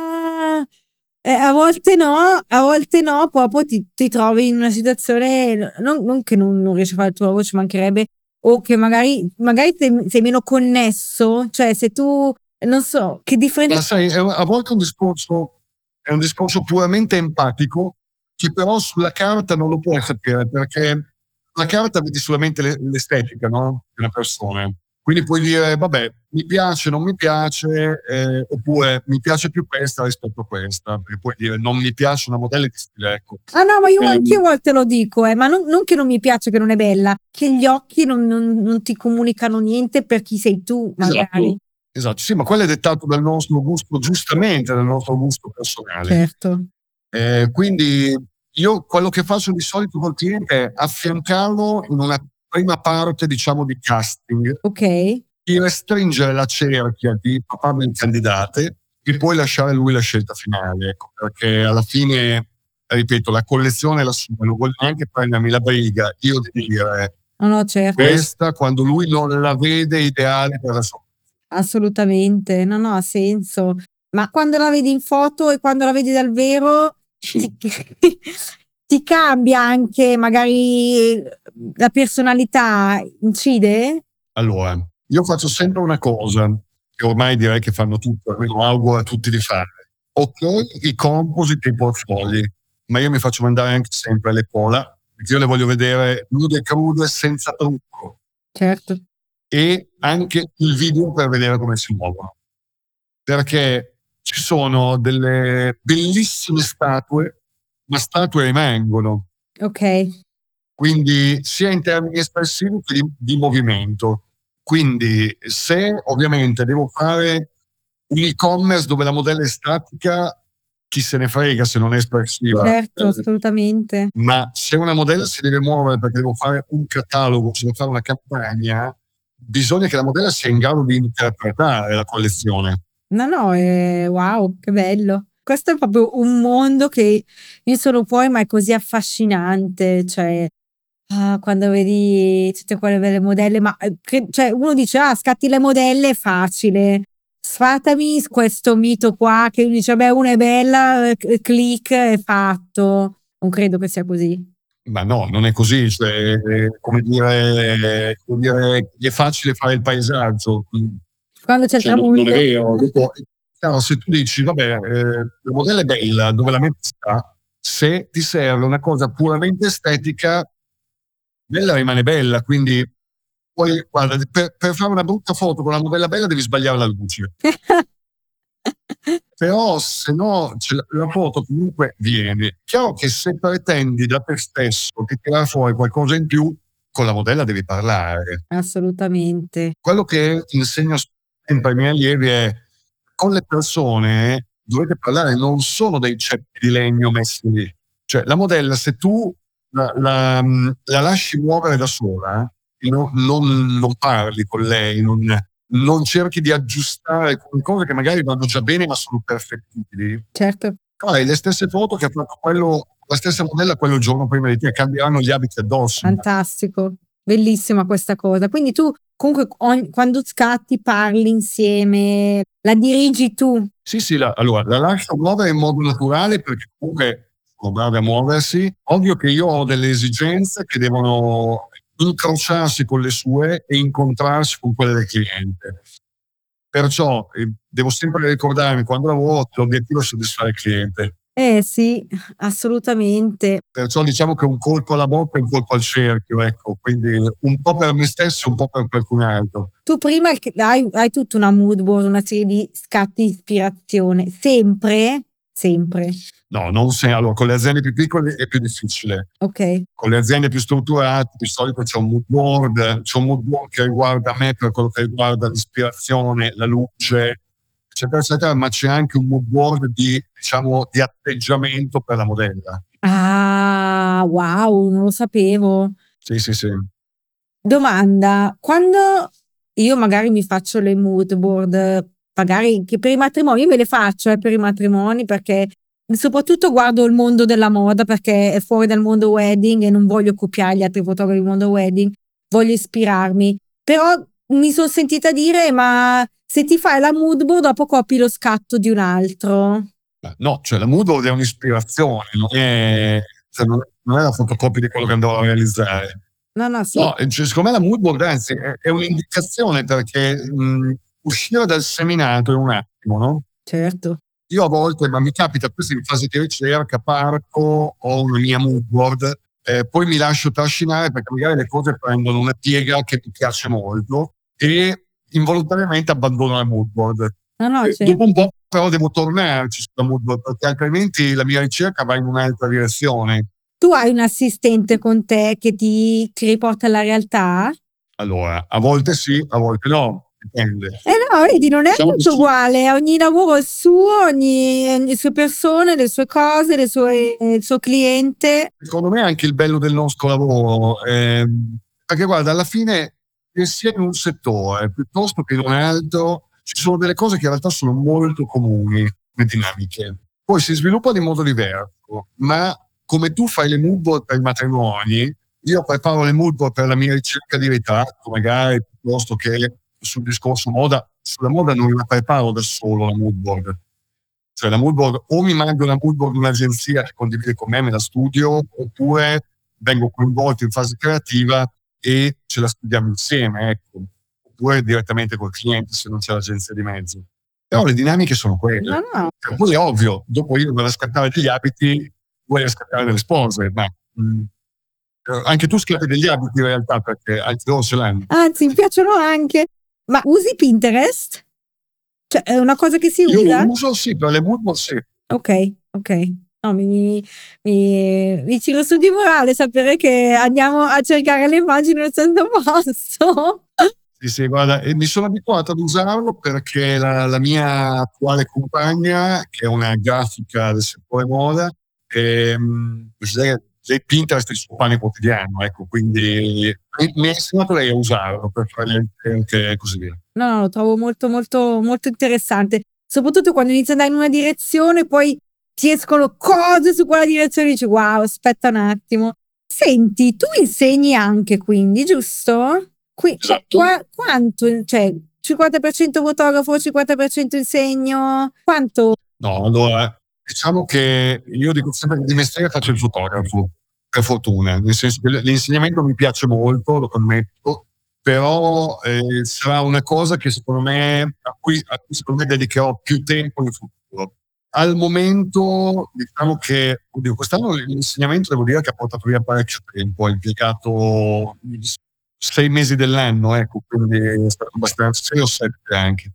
eh, a volte no, a volte no, proprio ti, ti trovi in una situazione, non, non che non, non, riesci a fare tuo lavoro, ci mancherebbe, o che magari, magari sei, sei, meno connesso, cioè se tu, non so, che differenza... Ma sai, a volte un discorso, è un discorso puramente empatico, che però sulla carta non lo puoi sapere, perché la carta vedi solamente l'estetica no? di una persona. Quindi puoi dire, vabbè, mi piace, non mi piace, eh, oppure mi piace più questa rispetto a questa. Perché puoi dire, non mi piace una modella di stile, ecco. Ah no, ma io anche a volte lo dico, eh, ma non, non, che non mi piace che non è bella, che gli occhi non, non, non ti comunicano niente per chi sei tu, magari. Esatto. Esatto, sì, ma quello è dettato dal nostro gusto, giustamente dal nostro gusto personale. Certo. Eh, quindi io quello che faccio di solito col cliente è affiancarlo in una prima parte, diciamo, di casting. Ok. Di restringere la cerchia di papabili candidate e poi lasciare lui la scelta finale. Ecco, perché alla fine, ripeto, la collezione è la sua, non voglio neanche prendermi la briga io di dire no, no, certo. questa quando lui non la vede ideale per la sua. Assolutamente, no, no, ha senso. Ma quando la vedi in foto e quando la vedi dal vero, ti, ti cambia anche magari la personalità, incide? Allora, io faccio sempre una cosa che ormai direi che fanno tutti, lo auguro a tutti di fare. Ok, i composite e i portfogli, ma io mi faccio mandare anche sempre le pola, perché io le voglio vedere nude e crude senza trucco. Certo. E anche il video per vedere come si muovono. Perché ci sono delle bellissime statue ma statue rimangono. Ok. Quindi sia in termini espressivi che di, di movimento. Quindi se ovviamente devo fare un e-commerce dove la modella è statica, chi se ne frega se non è espressiva. Certo, assolutamente. Ma se una modella si deve muovere perché devo fare un catalogo, se devo fare una campagna, bisogna che la modella sia in grado di interpretare la collezione. No, no, eh, wow, che bello questo è proprio un mondo che io sono fuori, ma è così affascinante. Cioè, ah, quando vedi tutte quelle belle modelle, ma eh, che, cioè, uno dice: Ah, scatti le modelle è facile. Sfatami questo mito qua che dice: Beh, una è bella, eh, click, è fatto. Non credo che sia così. Ma no, non è così. Cioè, come, dire, come dire, è facile fare il paesaggio. Quando c'è cioè, il tramonto. Non, non è vero. Dopo, Chiaro, se tu dici, vabbè, eh, la modella è bella, dove la metti sta, se ti serve una cosa puramente estetica, bella rimane bella, quindi poi, guarda, per, per fare una brutta foto con la modella bella devi sbagliare la luce. Però se no la foto comunque viene. Chiaro che se pretendi da te stesso di tirare fuori qualcosa in più, con la modella devi parlare. Assolutamente. Quello che insegno sempre ai miei allievi è con le persone dovete parlare non solo dei ceppi di legno messi lì. Cioè, la modella, se tu la, la, la lasci muovere da sola, non, non, non parli con lei, non, non, cerchi di aggiustare cose che magari vanno già bene ma sono perfettibili. Certo. Hai le stesse foto che ha fatto quello, la stessa modella quello giorno prima di te, cambieranno gli abiti addosso. Fantastico, bellissima questa cosa. Quindi tu comunque ogni, quando scatti parli insieme, la dirigi tu. Sì, sì, la, allora la lascio muovere in modo naturale perché comunque sono bravi a muoversi. Ovvio che io ho delle esigenze che devono incrociarsi con le sue e incontrarsi con quelle del cliente. Perciò eh, devo sempre ricordarmi quando lavoro l'obiettivo è soddisfare il cliente. Eh sì, assolutamente. Perciò diciamo che un colpo alla bocca è un colpo al cerchio, ecco, quindi un po' per me stesso e un po' per qualcun altro. Tu prima hai, hai tutta una mood board, una serie di scatti di ispirazione, sempre, sempre. No, non se, allora, con le aziende più piccole è più difficile. Ok. Con le aziende più strutturate di solito c'è un mood board, c'è un mood board che riguarda me per quello che riguarda l'ispirazione, la luce, eccetera, ma c'è anche un mood board di, diciamo, di atteggiamento per la modella. Ah, wow, non lo sapevo. Sì, sì, sì. Domanda, quando io magari mi faccio le mood board, magari che per i matrimoni, io me le faccio eh, per i matrimoni perché soprattutto guardo il mondo della moda perché è fuori dal mondo wedding e non voglio copiare gli altri fotografi del mondo wedding, voglio ispirarmi. Però mi sono sentita dire, ma se ti fai la mood board dopo copi lo scatto di un altro. No, cioè la mood board è un'ispirazione, non è, cioè, non è la fotocopia di quello che andrò a realizzare. No, no, sì. No, cioè, secondo me la mood board anzi è, è un'indicazione perché mh, uscire dal seminato è un attimo, no? Certo. Io a volte, ma mi capita questo in fase di ricerca, parto, ho una mia mood board, eh, poi mi lascio trascinare perché magari le cose prendono una piega che mi piace molto e involontariamente abbandono la mood board. No, no, sì. Dopo un po' però devo tornarci sulla mood board perché altrimenti la mia ricerca va in un'altra direzione. Tu hai un assistente con te che ti, ti riporta alla realtà? Allora, a volte sì, a volte no, dipende. Eh no, vedi, non è Diciamo tutto sì. uguale, ogni lavoro è suo, ogni, le sue persone, le sue cose, le sue- il suo cliente. secondo me è anche il bello del nostro lavoro, ehm, perché guarda, alla fine, che sia in un settore piuttosto che in un altro, ci sono delle cose che in realtà sono molto comuni, le dinamiche. Poi si sviluppano in modo diverso, ma come tu fai le mood board per i matrimoni, io preparo le mood board per la mia ricerca di ritratto, magari piuttosto che sul discorso moda. Sulla moda non la preparo da solo la mood board. Cioè la mood board o mi mando la mood board di un'agenzia che condivide con me, me la studio, oppure vengo coinvolto in fase creativa e ce la studiamo insieme, ecco. Oppure direttamente col cliente se non c'è l'agenzia di mezzo. Però le dinamiche sono quelle. No, no, Cioè, Poi è ovvio, dopo io devo scattare degli abiti, vuoi scattare delle spose, ma mh, eh, anche tu scatti degli abiti in realtà perché altri loro ce l'hanno. anzi, mi piacciono anche. Ma usi Pinterest? Cioè, è una cosa che si Io usa? lo uso sì, per le mood board sì. Ok, ok. No, mi, mi, mi, tiro su di morale sapere che andiamo a cercare le immagini nel stesso posto. Sì, sì, guarda, e mi sono abituato ad usarlo perché la, la mia attuale compagna, che è una grafica del settore moda, ehm, lei, lei Pinterest è il suo pane quotidiano, ecco, quindi mi, ha insegnato lei a usarlo per fare le ricerche e così via. No, no, lo trovo molto, molto, molto interessante. Soprattutto quando inizi ad andare in una direzione, poi ti escono cose su quella direzione e dici, wow, aspetta un attimo. Senti, tu insegni anche quindi, giusto? Qui, cioè, Esatto. qua- quanto, cioè, 50% fotografo, 50% insegno? Quanto? No, allora, diciamo che io dico sempre che di mestiere faccio il fotografo, per fortuna, nel senso che l'insegnamento mi piace molto, lo ammetto, però eh, sarà una cosa che secondo me, a cui, a cui secondo me dedicherò più tempo in futuro. Al momento, diciamo che, oddio, quest'anno l'insegnamento devo dire che ha portato via parecchio tempo, ha impiegato sei mesi dell'anno, ecco, quindi è stato abbastanza, sei o sette anche.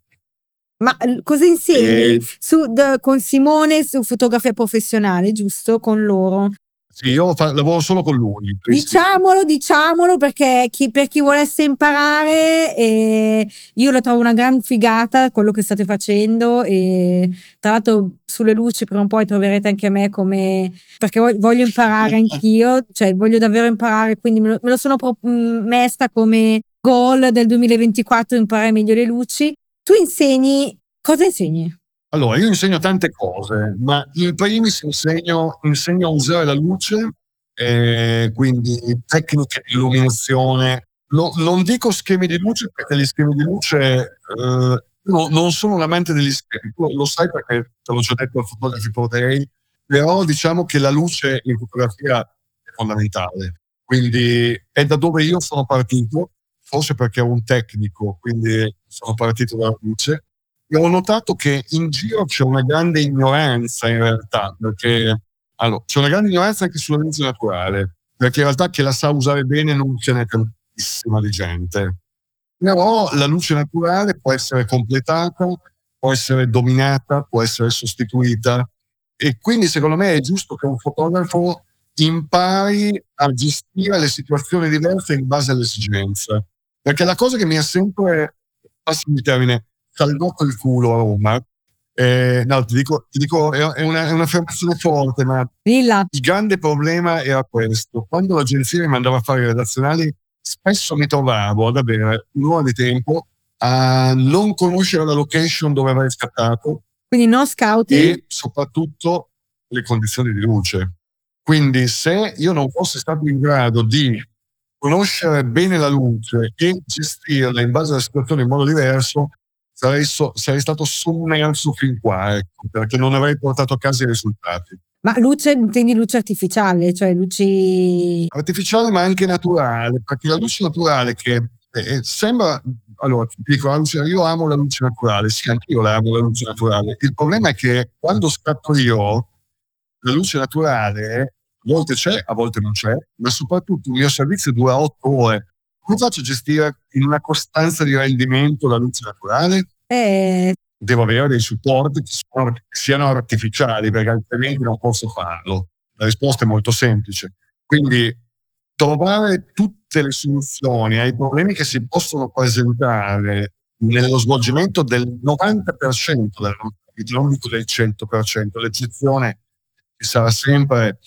Ma cosa insegni? Eh, Su, d- con Simone su fotografia professionale, giusto? Con loro. Sì, io fa- lavoro solo con lui. Diciamolo, diciamolo perché chi, per chi volesse imparare, eh, io lo trovo una gran figata quello che state facendo e tra l'altro sulle luci prima o poi troverete anche me come perché voglio, imparare anch'io, cioè voglio davvero imparare, quindi me lo, me lo sono pro- mh, messa come goal del 2024 imparare meglio le luci. Tu insegni, cosa insegni? Allora, io insegno tante cose, ma in primis insegno, insegno a usare la luce, eh, quindi tecniche di illuminazione. No- non dico schemi di luce perché gli schemi di luce eh, no- non sono un amante degli schemi, tu lo sai perché te l'ho già detto al Photography for Day, però diciamo che la luce in fotografia è fondamentale. Quindi è da dove io sono partito, forse perché ero un tecnico, quindi sono partito dalla luce e ho notato che in giro c'è una grande ignoranza in realtà, perché allora, c'è una grande ignoranza anche sulla luce naturale, perché in realtà chi la sa usare bene non ce n'è tantissima di gente. Però la luce naturale può essere completata, può essere dominata, può essere sostituita E quindi secondo me è giusto che un fotografo impari a gestire le situazioni diverse in base alle esigenze. Perché la cosa che mi ha sempre, passami il termine, salvato il culo a Roma, eh, no, ti dico, ti dico è, una, è un'affermazione forte, ma Dilla. il grande problema era questo. Quando l'agenzia mi mandava a fare i redazionali, spesso mi trovavo ad avere un'ora di tempo a non conoscere la location dove avrei scattato Quindi no scouting. e soprattutto le condizioni di luce. Quindi se io non fossi stato in grado di conoscere bene la luce e gestirla in base alla situazione in modo diverso, sarei, so- sarei stato sommerso fin qua, ecco, perché non avrei portato a casa i risultati. Ma luce, intendi luce artificiale, cioè luci... Artificiale ma anche naturale, perché la luce naturale che eh, sembra... Allora, ti dico, luce- io amo la luce naturale, sì, anch'io la amo la luce naturale. Il problema è che quando scatto io, la luce naturale a volte c'è, a volte non c'è, ma soprattutto il mio servizio dura otto ore. Come faccio a gestire in una costanza di rendimento la luce naturale? Eh, Devo avere dei supporti che, sono- che siano artificiali, perché altrimenti non posso farlo. La risposta è molto semplice. Quindi trovare tutte le soluzioni ai problemi che si possono presentare nello svolgimento del 90% della nostra vita, non dico del 100%, l'eccezione ci sarà sempre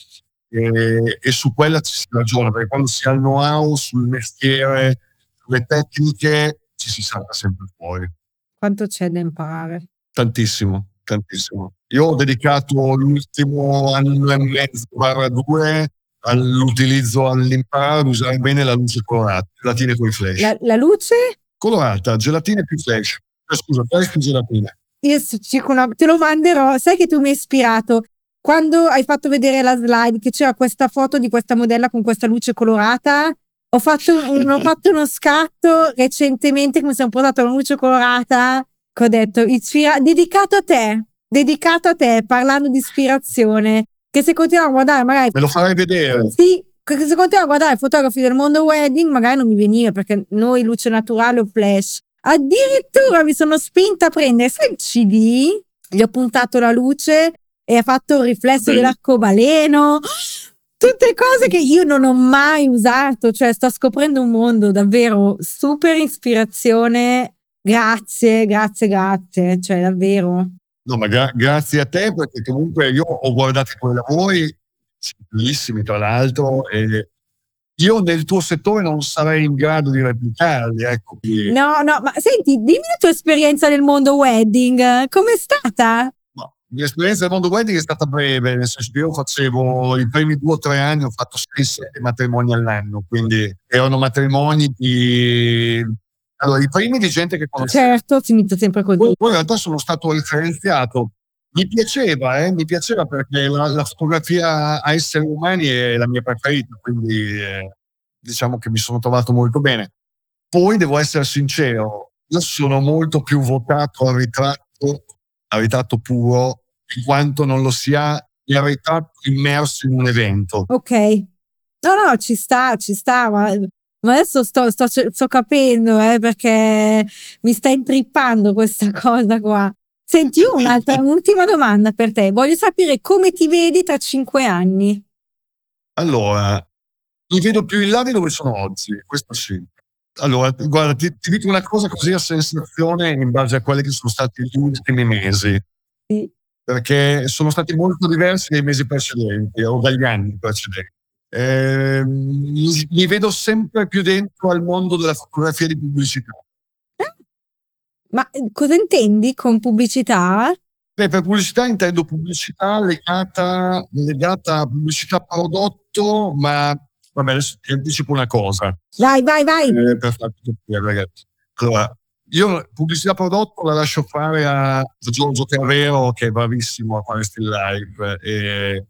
e, e su quella ci si ragiona, perché quando si ha il know-how sul mestiere, sulle tecniche, ci si sarà sempre fuori. quanto c'è da imparare? Tantissimo, tantissimo. Io ho dedicato l'ultimo anno e mezzo barra due all'utilizzo, all'imparare ad usare bene la luce colorata, gelatine con i flash. La, la luce? Colorata, gelatine più flash. Eh, scusa, flash più gelatine. Io te lo manderò. Sai che tu mi hai ispirato quando hai fatto vedere la slide che c'era questa foto di questa modella con questa luce colorata. Ho fatto, un- ho fatto uno scatto recentemente che mi sono portato la luce colorata che ho detto ispira- dedicato a te, dedicato a te, parlando di ispirazione. Che se continuiamo a guardare magari Me lo farai vedere. sì, che se continuiamo a guardare fotografi del mondo wedding, magari non mi veniva perché noi luce naturale o flash. Addirittura mi sono spinta a prendere, sai il CD? Gli ho puntato la luce e ha fatto il riflesso dell'arcobaleno. Tutte cose che io non ho mai usato, cioè sto scoprendo un mondo davvero super ispirazione. Grazie, grazie, grazie, cioè davvero. No, ma gra- grazie a te, perché comunque io ho guardato i tuoi lavori, bellissimi tra l'altro, e io nel tuo settore non sarei in grado di replicarli, ecco. No, no, ma senti, dimmi la tua esperienza nel mondo wedding, com'è stata? Mia esperienza del mondo wedding è stata breve, nel senso che io facevo i primi due o tre anni, ho fatto 6-7 matrimoni all'anno, quindi erano matrimoni di... Allora, i primi di gente che conoscevo. Certo, si inizia sempre così. Poi, poi in realtà sono stato referenziato. Mi piaceva, eh, mi piaceva perché la, la fotografia a esseri umani è la mia preferita, quindi eh, diciamo che mi sono trovato molto bene. Poi devo essere sincero, io sono molto più votato al ritratto, al ritratto puro, in quanto non lo sia il ritratto immerso in un evento. Ok. No, no, ci sta, ci sta, ma, ma adesso sto, sto, sto capendo, eh, perché mi sta intrippando questa cosa qua. Senti, un'altra, un'ultima domanda per te. Voglio sapere come ti vedi tra cinque anni. Allora, mi vedo più in là di dove sono oggi, questo sì. Allora, guarda, ti, ti dico una cosa così a sensazione in base a quelli che sono stati gli ultimi mesi, Sì. Perché sono stati molto diversi dai mesi precedenti o dagli anni precedenti. Eh, mi, mi vedo sempre più dentro al mondo della fotografia di pubblicità. Ma eh, cosa intendi con pubblicità? Beh, per pubblicità intendo pubblicità legata, legata a pubblicità prodotto, ma vabbè, adesso ti anticipo una cosa. Vai, vai, vai. Eh, per farti capire, ragazzi. Allora, io pubblicità prodotto la lascio fare a Giorgio Terrero, che è bravissimo a fare still live, e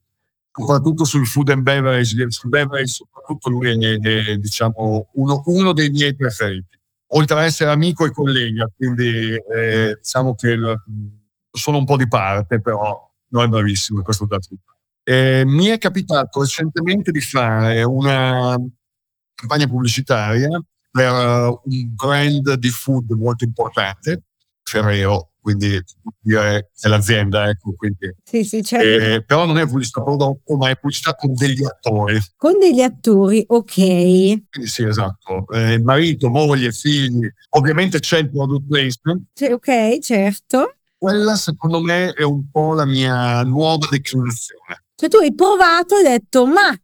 soprattutto sul food and beverage, sul beverage, soprattutto lui è, è, diciamo, uno, uno dei miei preferiti. Oltre ad essere amico e collega, quindi eh, diciamo che sono un po' di parte, però non è bravissimo questo dato. Eh, mi è capitato recentemente di fare una campagna pubblicitaria per uh, un brand di food molto importante, Ferrero, quindi dire è l'azienda, ecco. Quindi. Sì, sì, certo. Eh, però non è pubblicità prodotto, ma è pubblicità con degli attori. Con degli attori, ok. Quindi sì, esatto. Eh, marito, moglie, figli. Ovviamente c'è il product placement. Cioè, ok, certo. Quella secondo me è un po' la mia nuova declinazione. Cioè tu hai provato e hai detto, ma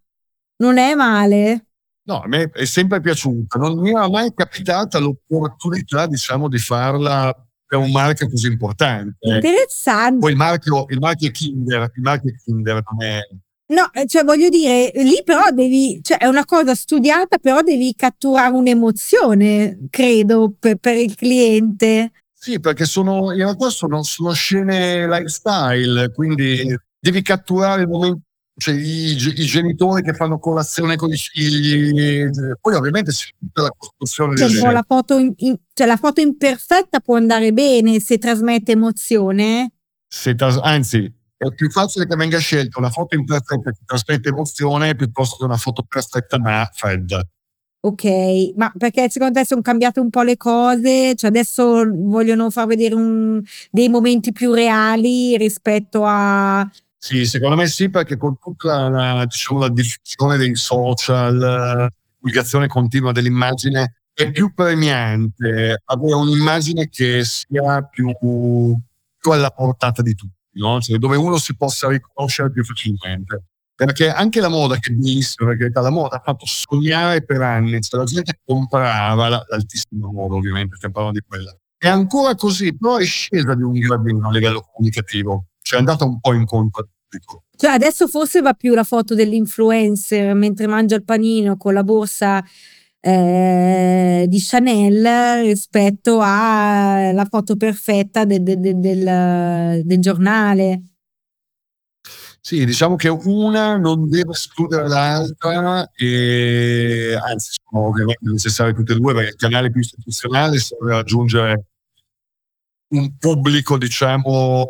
non è male. No, a me è sempre piaciuta. Non mi era mai capitata l'opportunità, diciamo, di farla per un marchio così importante. Interessante. Poi il marchio, il marchio Kinder, il marchio Kinder non è... No, eh, cioè voglio dire, lì però devi, cioè è una cosa studiata, però devi catturare un'emozione, credo, per, per il cliente. Sì, perché sono, in realtà sono, sono scene lifestyle, quindi devi catturare il momento cioè i, i, genitori che fanno colazione con i figli, poi ovviamente c'è tutta la costruzione cioè, del la foto, in, in, cioè la foto imperfetta può andare bene se trasmette emozione. Se tras- anzi, è più facile che venga scelta una foto imperfetta che trasmette emozione piuttosto che una foto perfetta ma fredda. Ok, ma perché secondo te sono cambiate un po' le cose? Cioè adesso vogliono far vedere un, dei momenti più reali rispetto a sì, secondo me sì, perché con tutta la, diciamo, la diffusione dei social, la divulgazione continua dell'immagine, è più premiante avere un'immagine che sia più, più alla portata di tutti, no? cioè, dove uno si possa riconoscere più facilmente. Perché anche la moda che disse, perché la moda ha fatto sognare per anni, cioè la gente comprava l'altissima moda, ovviamente, stiamo parlando di quella. È ancora così, però è scesa di un gradino a livello comunicativo, cioè è andata un po' incontro pubblico. Cioè adesso forse va più la foto dell'influencer mentre mangia il panino con la borsa eh, di Chanel rispetto alla foto perfetta de, de, de, del, del giornale. Sì, diciamo che una non deve escludere l'altra e anzi sono ovviamente necessarie tutte e due perché il canale più istituzionale serve a raggiungere un pubblico diciamo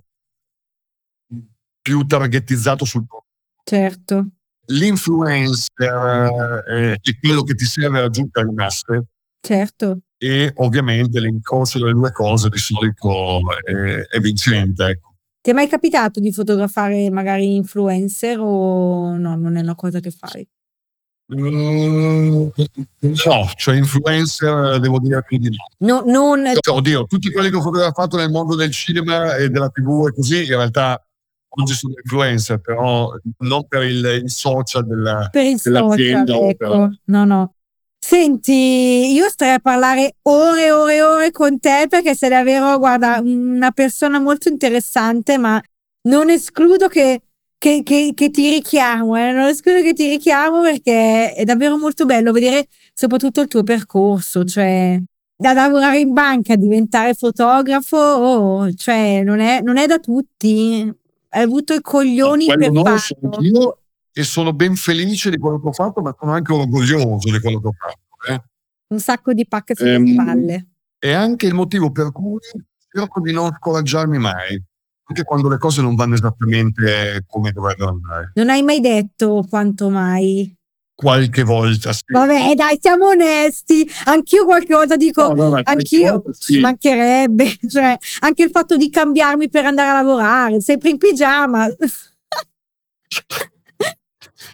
più targetizzato sul prodotto. Certo. L'influencer eh, è quello che ti serve a raggiungere le masse. Certo. E ovviamente l'incrocio delle due cose di solito è, è vincente. Ecco. Ti è mai capitato di fotografare magari influencer o no, non è una cosa che fai? Mm, no, cioè influencer devo dire più di no. no non... Cioè, oddio, tutti quelli che ho fotografato nel mondo del cinema e della tv e così, in realtà oggi sono influencer, però non per il, il social della, per il dell'azienda. Social, ecco. No, no. Senti, io starei a parlare ore e ore e ore con te perché sei davvero, guarda, una persona molto interessante, ma non escludo che, che, che, che ti richiamo, eh? non escludo che ti richiamo perché è davvero molto bello vedere soprattutto il tuo percorso, cioè da lavorare in banca a diventare fotografo, oh, cioè non è, non è da tutti hai avuto i coglioni no, per no, farlo. Sono io e sono ben felice di quello che ho fatto, ma sono anche orgoglioso di quello che ho fatto. Eh. Un sacco di pacche sulle ehm, spalle. È anche il motivo per cui cerco di non scoraggiarmi mai, anche quando le cose non vanno esattamente come dovrebbero andare. Non hai mai detto quanto mai? Qualche volta. Sì. Vabbè, dai, siamo onesti. Anch'io qualche volta dico, no, no, anch'io ci mancherebbe. Cioè, anche il fatto di cambiarmi per andare a lavorare, sempre in pigiama.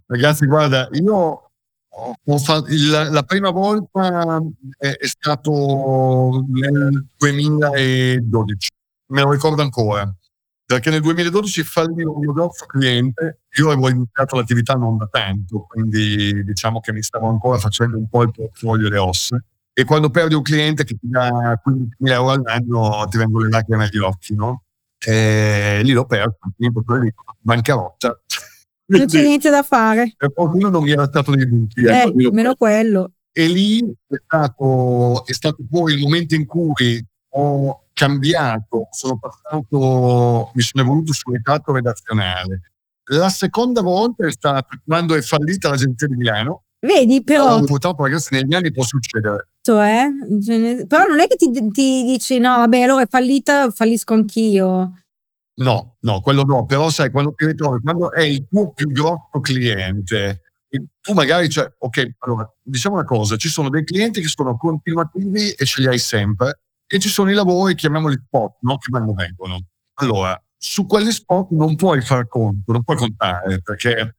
Ragazzi, guarda, io ho fatto, il, la prima volta è, è stato nel 2012, me lo ricordo ancora perché nel 2012 fallì un mio grosso cliente, io avevo iniziato l'attività non da tanto, quindi diciamo che mi stavo ancora facendo un po' il portfolio le ossa. E quando perdi un cliente che ti dà 15.000 euro all'anno, ti vengono le lacrime agli occhi, no? E lì l'ho perso, quindi bancarotta. Non c'è niente da fare. Per qualcuno non mi era stato di tutti. Eh, meno quello. E lì è stato, è stato poi il momento in cui ho cambiato, sono passato, mi sono evoluto sull'etato redazionale. La seconda volta è stata quando è fallita l'agenzia di Milano. Vedi, però. No, purtroppo, ragazzi, negli anni può succedere. Eh? Però non è che ti, ti, dici no, vabbè, allora è fallita, fallisco anch'io. No, no, quello no. Però sai, quando ti ritrovi, quando è il tuo più grosso cliente, tu magari, cioè, ok, allora, diciamo una cosa, ci sono dei clienti che sono continuativi e ce li hai sempre, e ci sono i lavori, chiamiamoli spot, no? che vanno vengono. Allora, su quegli spot non puoi far conto, non puoi contare, perché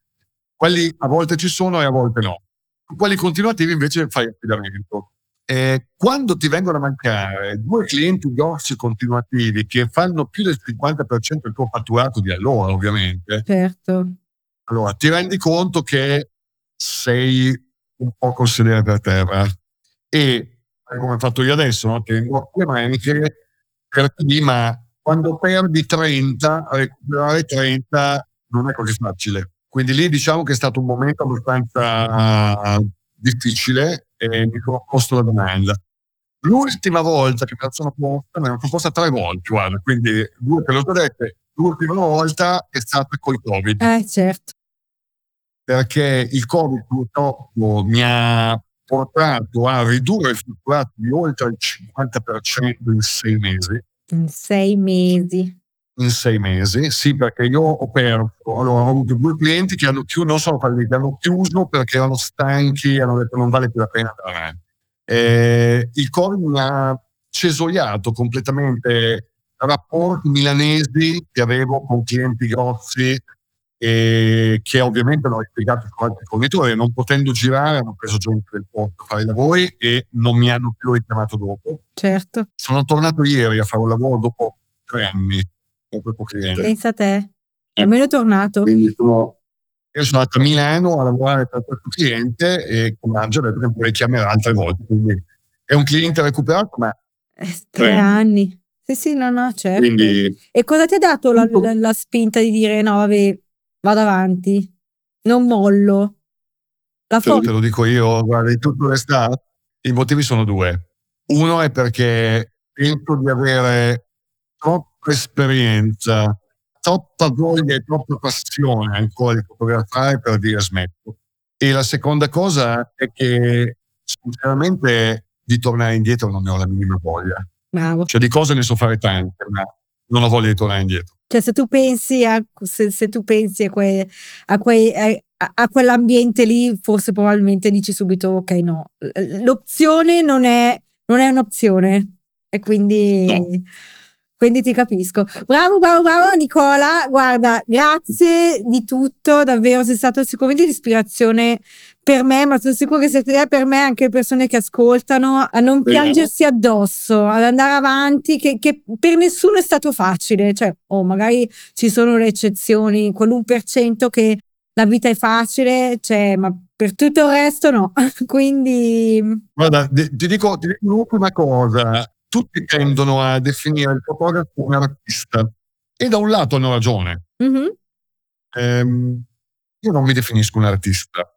quelli a volte ci sono e a volte no. Su quelli continuativi invece fai affidamento. E quando ti vengono a mancare due clienti grossi continuativi che fanno più del 50% del tuo fatturato di allora, ovviamente, certo. allora ti rendi conto che sei un po' sedere per terra e come ho fatto io adesso, no? tengo le maniche per chi ma quando perdi 30, recuperare 30 non è così facile. Quindi lì diciamo che è stato un momento abbastanza uh, difficile e mi sono posto la domanda. L'ultima volta che me la sono posta, me la sono posta tre volte, guarda, quindi due che l'ho dette, l'ultima volta è stata con il Covid. Eh, certo. Perché il Covid purtroppo mi ha portato a ridurre il fatturato di oltre il 50% in sei mesi. In sei mesi. In sei mesi, sì, perché io ho perso. Allora, ho avuto due clienti che hanno chiuso, non sono falliti, hanno chiuso perché erano stanchi e hanno detto non vale più la pena andare avanti. Eh, il Covid mi ha cesoiato completamente rapporti milanesi che avevo con clienti grossi e che ovviamente hanno spiegato su altri fornitori, non potendo girare hanno preso gente del posto a fare i lavori e non mi hanno più richiamato dopo. Certo. Sono tornato ieri a fare un lavoro dopo tre anni con quel cliente. Pensa a te, almeno è tornato. Quindi sono, io sono andato a Milano a lavorare per questo cliente e come ha detto che mi richiamerà altre volte, quindi è un cliente recuperato ma... Eh, tre, tre anni. Sì, sì, no, no, certo. Quindi, e cosa ti ha dato la, la, la spinta di dire no, vabbè, vado avanti, non mollo. La te, te lo dico io, guarda, di tutto l'estate, i motivi sono due. Uno è perché penso di avere troppa esperienza, troppa voglia e troppa passione ancora di fotografare per dire smetto. E la seconda cosa è che sinceramente di tornare indietro non ne ho la minima voglia. Bravo. Cioè di cose ne so fare tante, ma non ho voglia di tornare indietro. Cioè, se tu pensi a, se, se tu pensi a, quei, a, quei, a, a, quell'ambiente lì, forse probabilmente dici subito: ok, no, l'opzione non è, non è un'opzione. E quindi. No. Quindi ti capisco. Bravo, bravo, bravo Nicola. Guarda, grazie di tutto, davvero sei stato sicuramente di ispirazione per me, ma sono sicura che siete per me anche le persone che ascoltano, a non piangersi addosso, ad andare avanti, che, che, per nessuno è stato facile. Cioè, oh, magari ci sono le eccezioni, quell'un per cento che la vita è facile, cioè, ma per tutto il resto no. Quindi... Guarda, ti dico, ti dico un'ultima cosa. Tutti tendono a definire il fotografo un artista e da un lato hanno ragione. Mm-hmm. Ehm, io non mi definisco un artista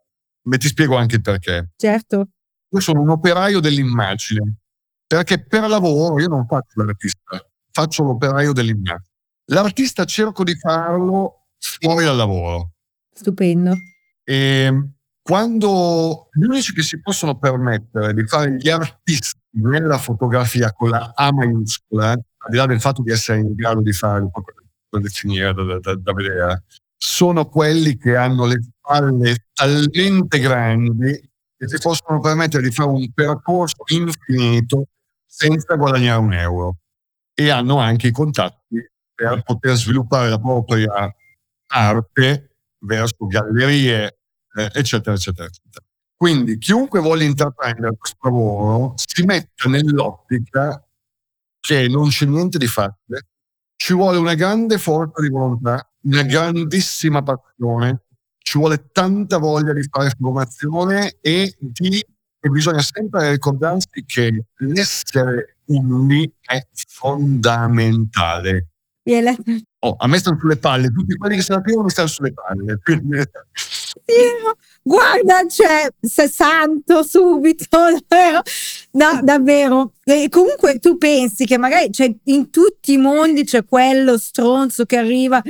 ma ti spiego anche il perché. Certo. Io sono un operaio dell'immagine, perché per lavoro io non faccio l'artista, faccio l'operaio dell'immagine. L'artista cerco di farlo fuori dal lavoro. Stupendo. E quando gli unici che si possono permettere di fare gli artisti nella fotografia con la A maiuscola, al di là del fatto di essere in grado di fare un po' quelle definire da, da, da vedere, sono quelli che hanno le spalle talmente grandi che si possono permettere di fare un percorso infinito senza guadagnare un euro e hanno anche i contatti per poter sviluppare la propria arte verso gallerie, eh, eccetera, eccetera, eccetera. Quindi chiunque voglia intraprendere questo lavoro si mette nell'ottica che non c'è niente di facile, ci vuole una grande forza di volontà, una grandissima passione, ci vuole tanta voglia di fare formazione e di e bisogna sempre ricordarsi che l'essere umili è fondamentale. Oh, a me stanno sulle palle, tutti quelli che se la mi stanno sulle palle. Guarda, cioè, sei santo subito, davvero. No, davvero. E comunque tu pensi che magari cioè, in tutti i mondi c'è quello stronzo che arriva,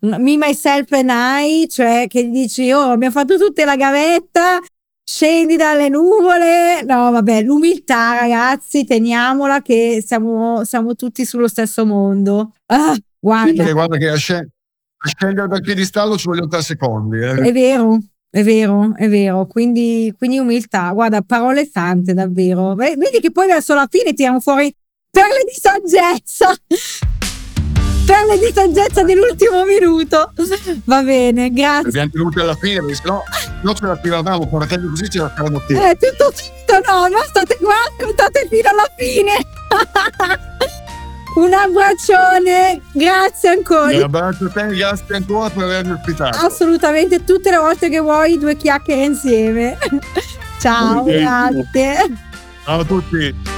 me, myself and I, cioè che dici, oh, abbiamo fatto tutta la gavetta, scendi dalle nuvole. No, vabbè, l'umiltà, ragazzi, teniamola che siamo, siamo tutti sullo stesso mondo. Ah, guarda. Sì, guarda che a, scendere, a scendere dal piedistallo ci vogliono tre secondi. Eh. È vero. È vero, è vero, quindi, quindi umiltà, guarda, parole sante davvero. Vedi che poi verso la fine tirano fuori perle di saggezza perle di saggezza dell'ultimo minuto. Va bene, grazie. Abbiamo tenuto alla fine, perché sennò non ce la tiravamo, portatelli così ce la faremo te. Eh, tutto tutto, no, ma state qua, ascoltate fino alla fine. Un abbraccione, grazie ancora. Un abbraccio a te, grazie ancora per avermi ospitato. Assolutamente, tutte le volte che vuoi, due chiacchiere insieme. Ciao, grazie. Ciao a tutti.